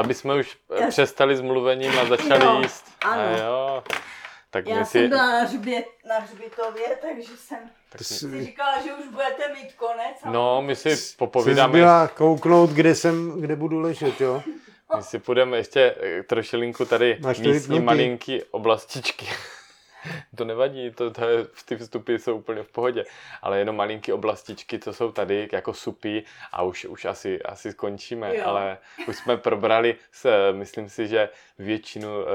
aby jsme už Já- přestali s mluvením a začali Jo, jíst. ano. A jo. Tak já my jsem si, byla na, hřbě, na hřbitově, takže jsem tak To si, si říkala, že už budete mít konec. ale- no, my si Jsi popovídáme, byla kouknout, kde, jsem, kde budu ležet, jo? my si půjdeme ještě eh, trošilinku tady Máš místní malinký oblastičky. to nevadí, to, to je, ty vstupy jsou úplně v pohodě, ale jenom malinký oblastičky, co jsou tady jako supy a už, už asi, asi skončíme, Jo. ale už jsme probrali, se, myslím si, že většinu eh,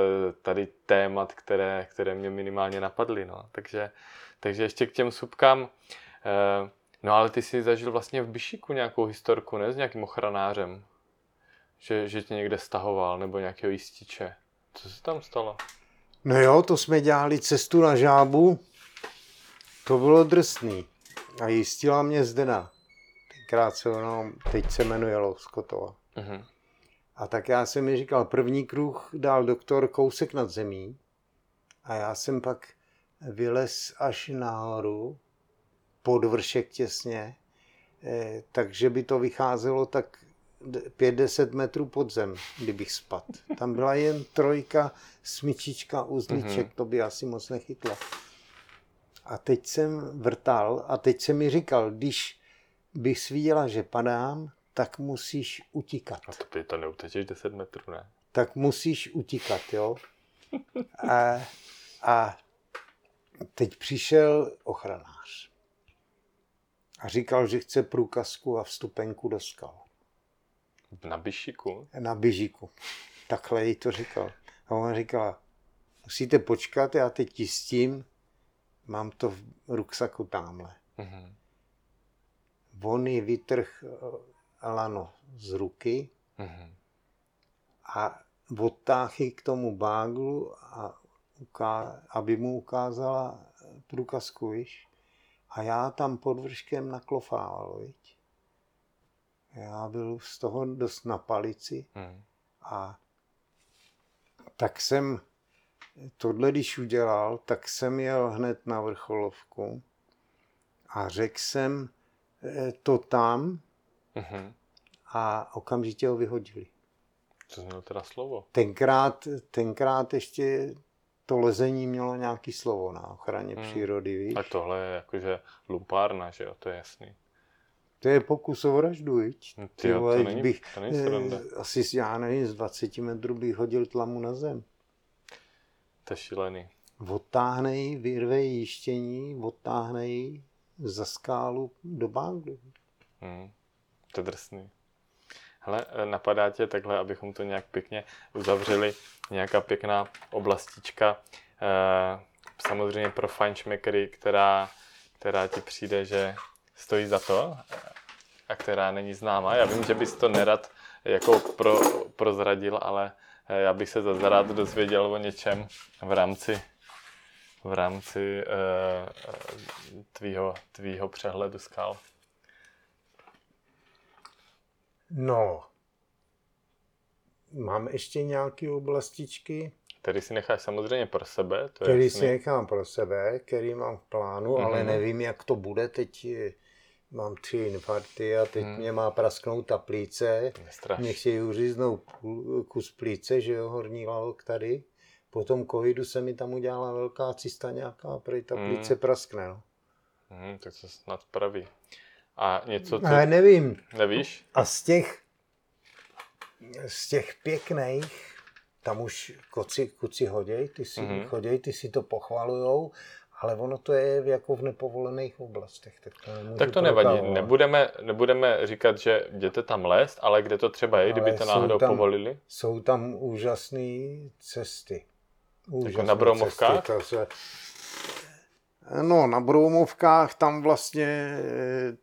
tady témat, které, které mě minimálně napadly, no. takže, takže ještě k těm supkám, eh, no ale ty jsi zažil vlastně v Bišiku nějakou historku, ne, s nějakým ochranářem, že, že tě někde stahoval, nebo nějakého jističe. Co se tam stalo? No jo, to jsme dělali cestu na žábu, to bylo drsný. A jistila mě Zdena. Tenkrát se ono, teď se jmenuje Louskotova. Mhm. A tak já jsem mi říkal, první kruh dal doktor kousek nad zemí a já jsem pak vylez až nahoru, pod vršek těsně, eh, takže by to vycházelo tak d- 5-10 metrů pod zem, kdybych spad. Tam byla jen trojka, smyčička, uzlíček, Mhm. to by asi moc nechytlo. A teď jsem vrtal a teď jsem mi říkal, když bych viděla, že padám, tak musíš utíkat A to by to neutečeš 10 metrů, ne? tak musíš utíkat, jo. A, a teď přišel ochranář a říkal, že chce průkazku a vstupenku do skal Na Bišiku? na běžíku. Takhle jí to říkal. A ona říkala, musíte počkat, já teď jistím, mám to v ruksaku tamhle. Mhm. On jí vytrh eh, lano z ruky Mhm. a odtáhl ji k tomu báglu, a aby mu ukázala průkazku, víš. A já tam pod vrškem naklofával, viď. Já byl z toho dost na palici Mhm. a tak jsem tohle, když udělal, tak jsem jel hned na vrcholovku a řekl jsem eh, to tam Mhm. a okamžitě ho vyhodili. To znělo teda slovo. Tenkrát, tenkrát ještě to lezení mělo nějaký slovo na ochraně Hmm. přírody, víš? Tak tohle je jakože lumpárna, že jo, to je jasný. To je pokus o vraždu, viď? No, Ty vole, to není, bych, to není sranda. eh, asi, já nevím, z 20 metrů bych hodil tlamu na zem. To je šílený. Odtáhne ji, vyrve ji jištění, odtáhne ji za skálu do báglu. Hmm. To je drsný. Hele, napadá tě takhle, abychom to nějak pěkně uzavřeli, nějaká pěkná oblastička, eh, samozřejmě pro fajnšmekery, která, která ti přijde, že stojí za to a která není známá. Já vím, že bys to nerad jako pro, prozradil, ale eh, já bych se zase rád dozvěděl o něčem v rámci v rámci uh, tvýho, tvýho přehledu skal. No, mám ještě nějaké oblastičky, Který si necháš samozřejmě pro sebe, to je který jasný. si nechám pro sebe, který mám v plánu, mm-hmm. ale Mhm. nevím, jak to bude. Teď eh, mám tři infarkty a teď Mhm. mě má prasknout ta plíce. Mě chtějí uříznout kus plíce, že jo, horní lalok tady. Po tom covidu se mi tam udělala velká cista nějaká, prej ta Mm. plíce praskne, no. Mhm, tak se snad praví. A něco, co Ale nevím, nevíš? a z těch, z těch pěkných, tam už koci, kuci hoděj, ty si, Mhm. mm-hmm. choděj, ty si to pochvalujou, ale ono to je jako v nepovolených oblastech. Tak to, Tak to nevadí. Nebudeme, nebudeme říkat, že jděte tam lézt, ale kde to třeba je, kdyby Ale to jsou náhodou tam- povolili. Jsou tam úžasné cesty. Úžasný na Broumovkách? Cesty, to se... No, na Broumovkách tam vlastně, eh,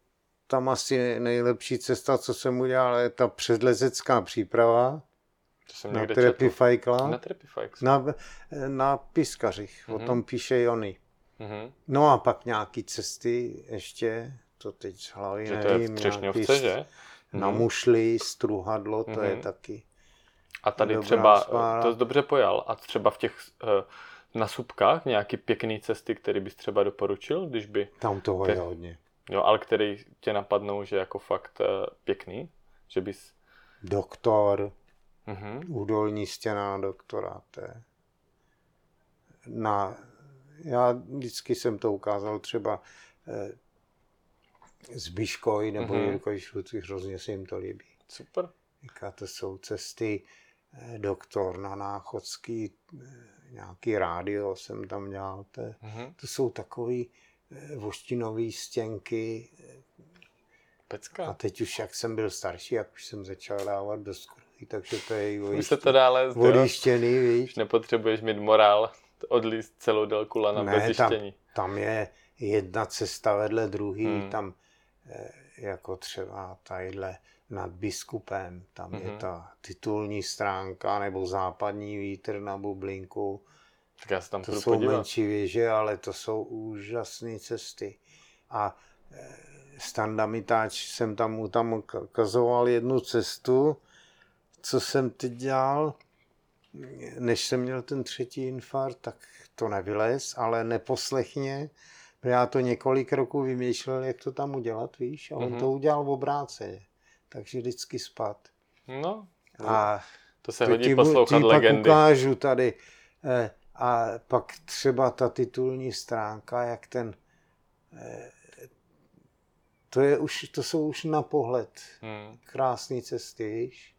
tam asi nejlepší cesta, co jsem udělal, je ta předlezecká příprava To jsem na. Trepifajkla. Na Trepifajks. Na, na Piskařích, Mhm. o tom píše Jony. Mhm. No a pak nějaký cesty ještě, to teď z hlavy Že to je v nevím, nějaký že? Na Mhm. mušli, struhadlo, to je Mhm. taky. A tady Dobrá třeba, spára. to jsi dobře pojal, a třeba v těch eh, na Subkách nějaký pěkný cesty, který bys třeba doporučil, když by, Tam toho je hodně. Jo, ale který tě napadnou, že jako fakt eh, pěkný, že bys, Doktor, mhm. údolní stěna doktora, to je. Na, já vždycky jsem to ukázal třeba eh, z Biškoj nebo Mhm. mm-hmm. Jirkoj Šluci, hrozně se jim to líbí. super. Říká, to jsou cesty, eh, doktor na Náchodský, eh, nějaký rádio jsem tam dělal, to, Mhm. to jsou takový eh, voštinový stěnky a Pecka. teď už, jak jsem byl starší, jak už jsem začal dávat do skruhy, takže to je Už se to dále odjištěný, Už víš. nepotřebuješ mít morál, odlíst celou délku lana Ne, bez tam- jištění. Tam je jedna cesta vedle druhý, Hmm. tam eh, jako třeba tadyhle nad biskupem, tam je Mhm. ta titulní stránka nebo západní vítr na bublinku. Tak já se tam To jsou podívat. menší věže, ale to jsou úžasné cesty. A eh, Standa Mitáč jsem tam tam ukazoval jednu cestu, co jsem teď dělal, než jsem měl ten třetí infarkt, tak to nevylez, ale neposlechně, protože já to několik roků vymýšlel, jak to tam udělat, víš, a on Mhm. to udělal v obráceně, takže vždycky spad. No, A to se to hodí poslouchat ti pak legendy. ukážu tady. Eh, A pak třeba ta titulní stránka, jak ten... eh, To, je už, to jsou už na pohled Hmm, krásné cesty, víš?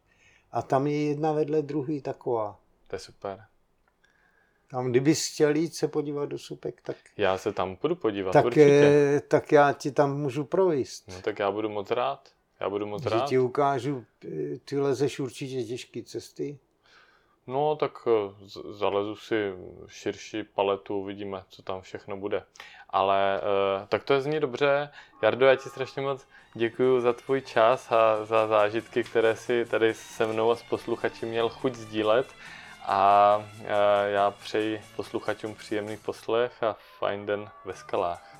A tam je jedna vedle druhý taková. to je super. Tam, kdyby chtěl jít se podívat do supek, tak, Já se tam půjdu podívat, tak, určitě. eh, tak já ti tam můžu províst. No tak já budu moc rád. Já budu moc Že rád. ti ukážu, eh, ty lezeš určitě těžké cesty. No tak eh, zalezu si širší paletu, uvidíme, co tam všechno bude. Ale eh, tak to je zní dobře. Jardo, já ti strašně moc děkuji za tvůj čas a za zážitky, které si tady se mnou a s posluchači měl chuť sdílet. A eh, já přeji posluchačům příjemný poslech a fajn den ve skalách.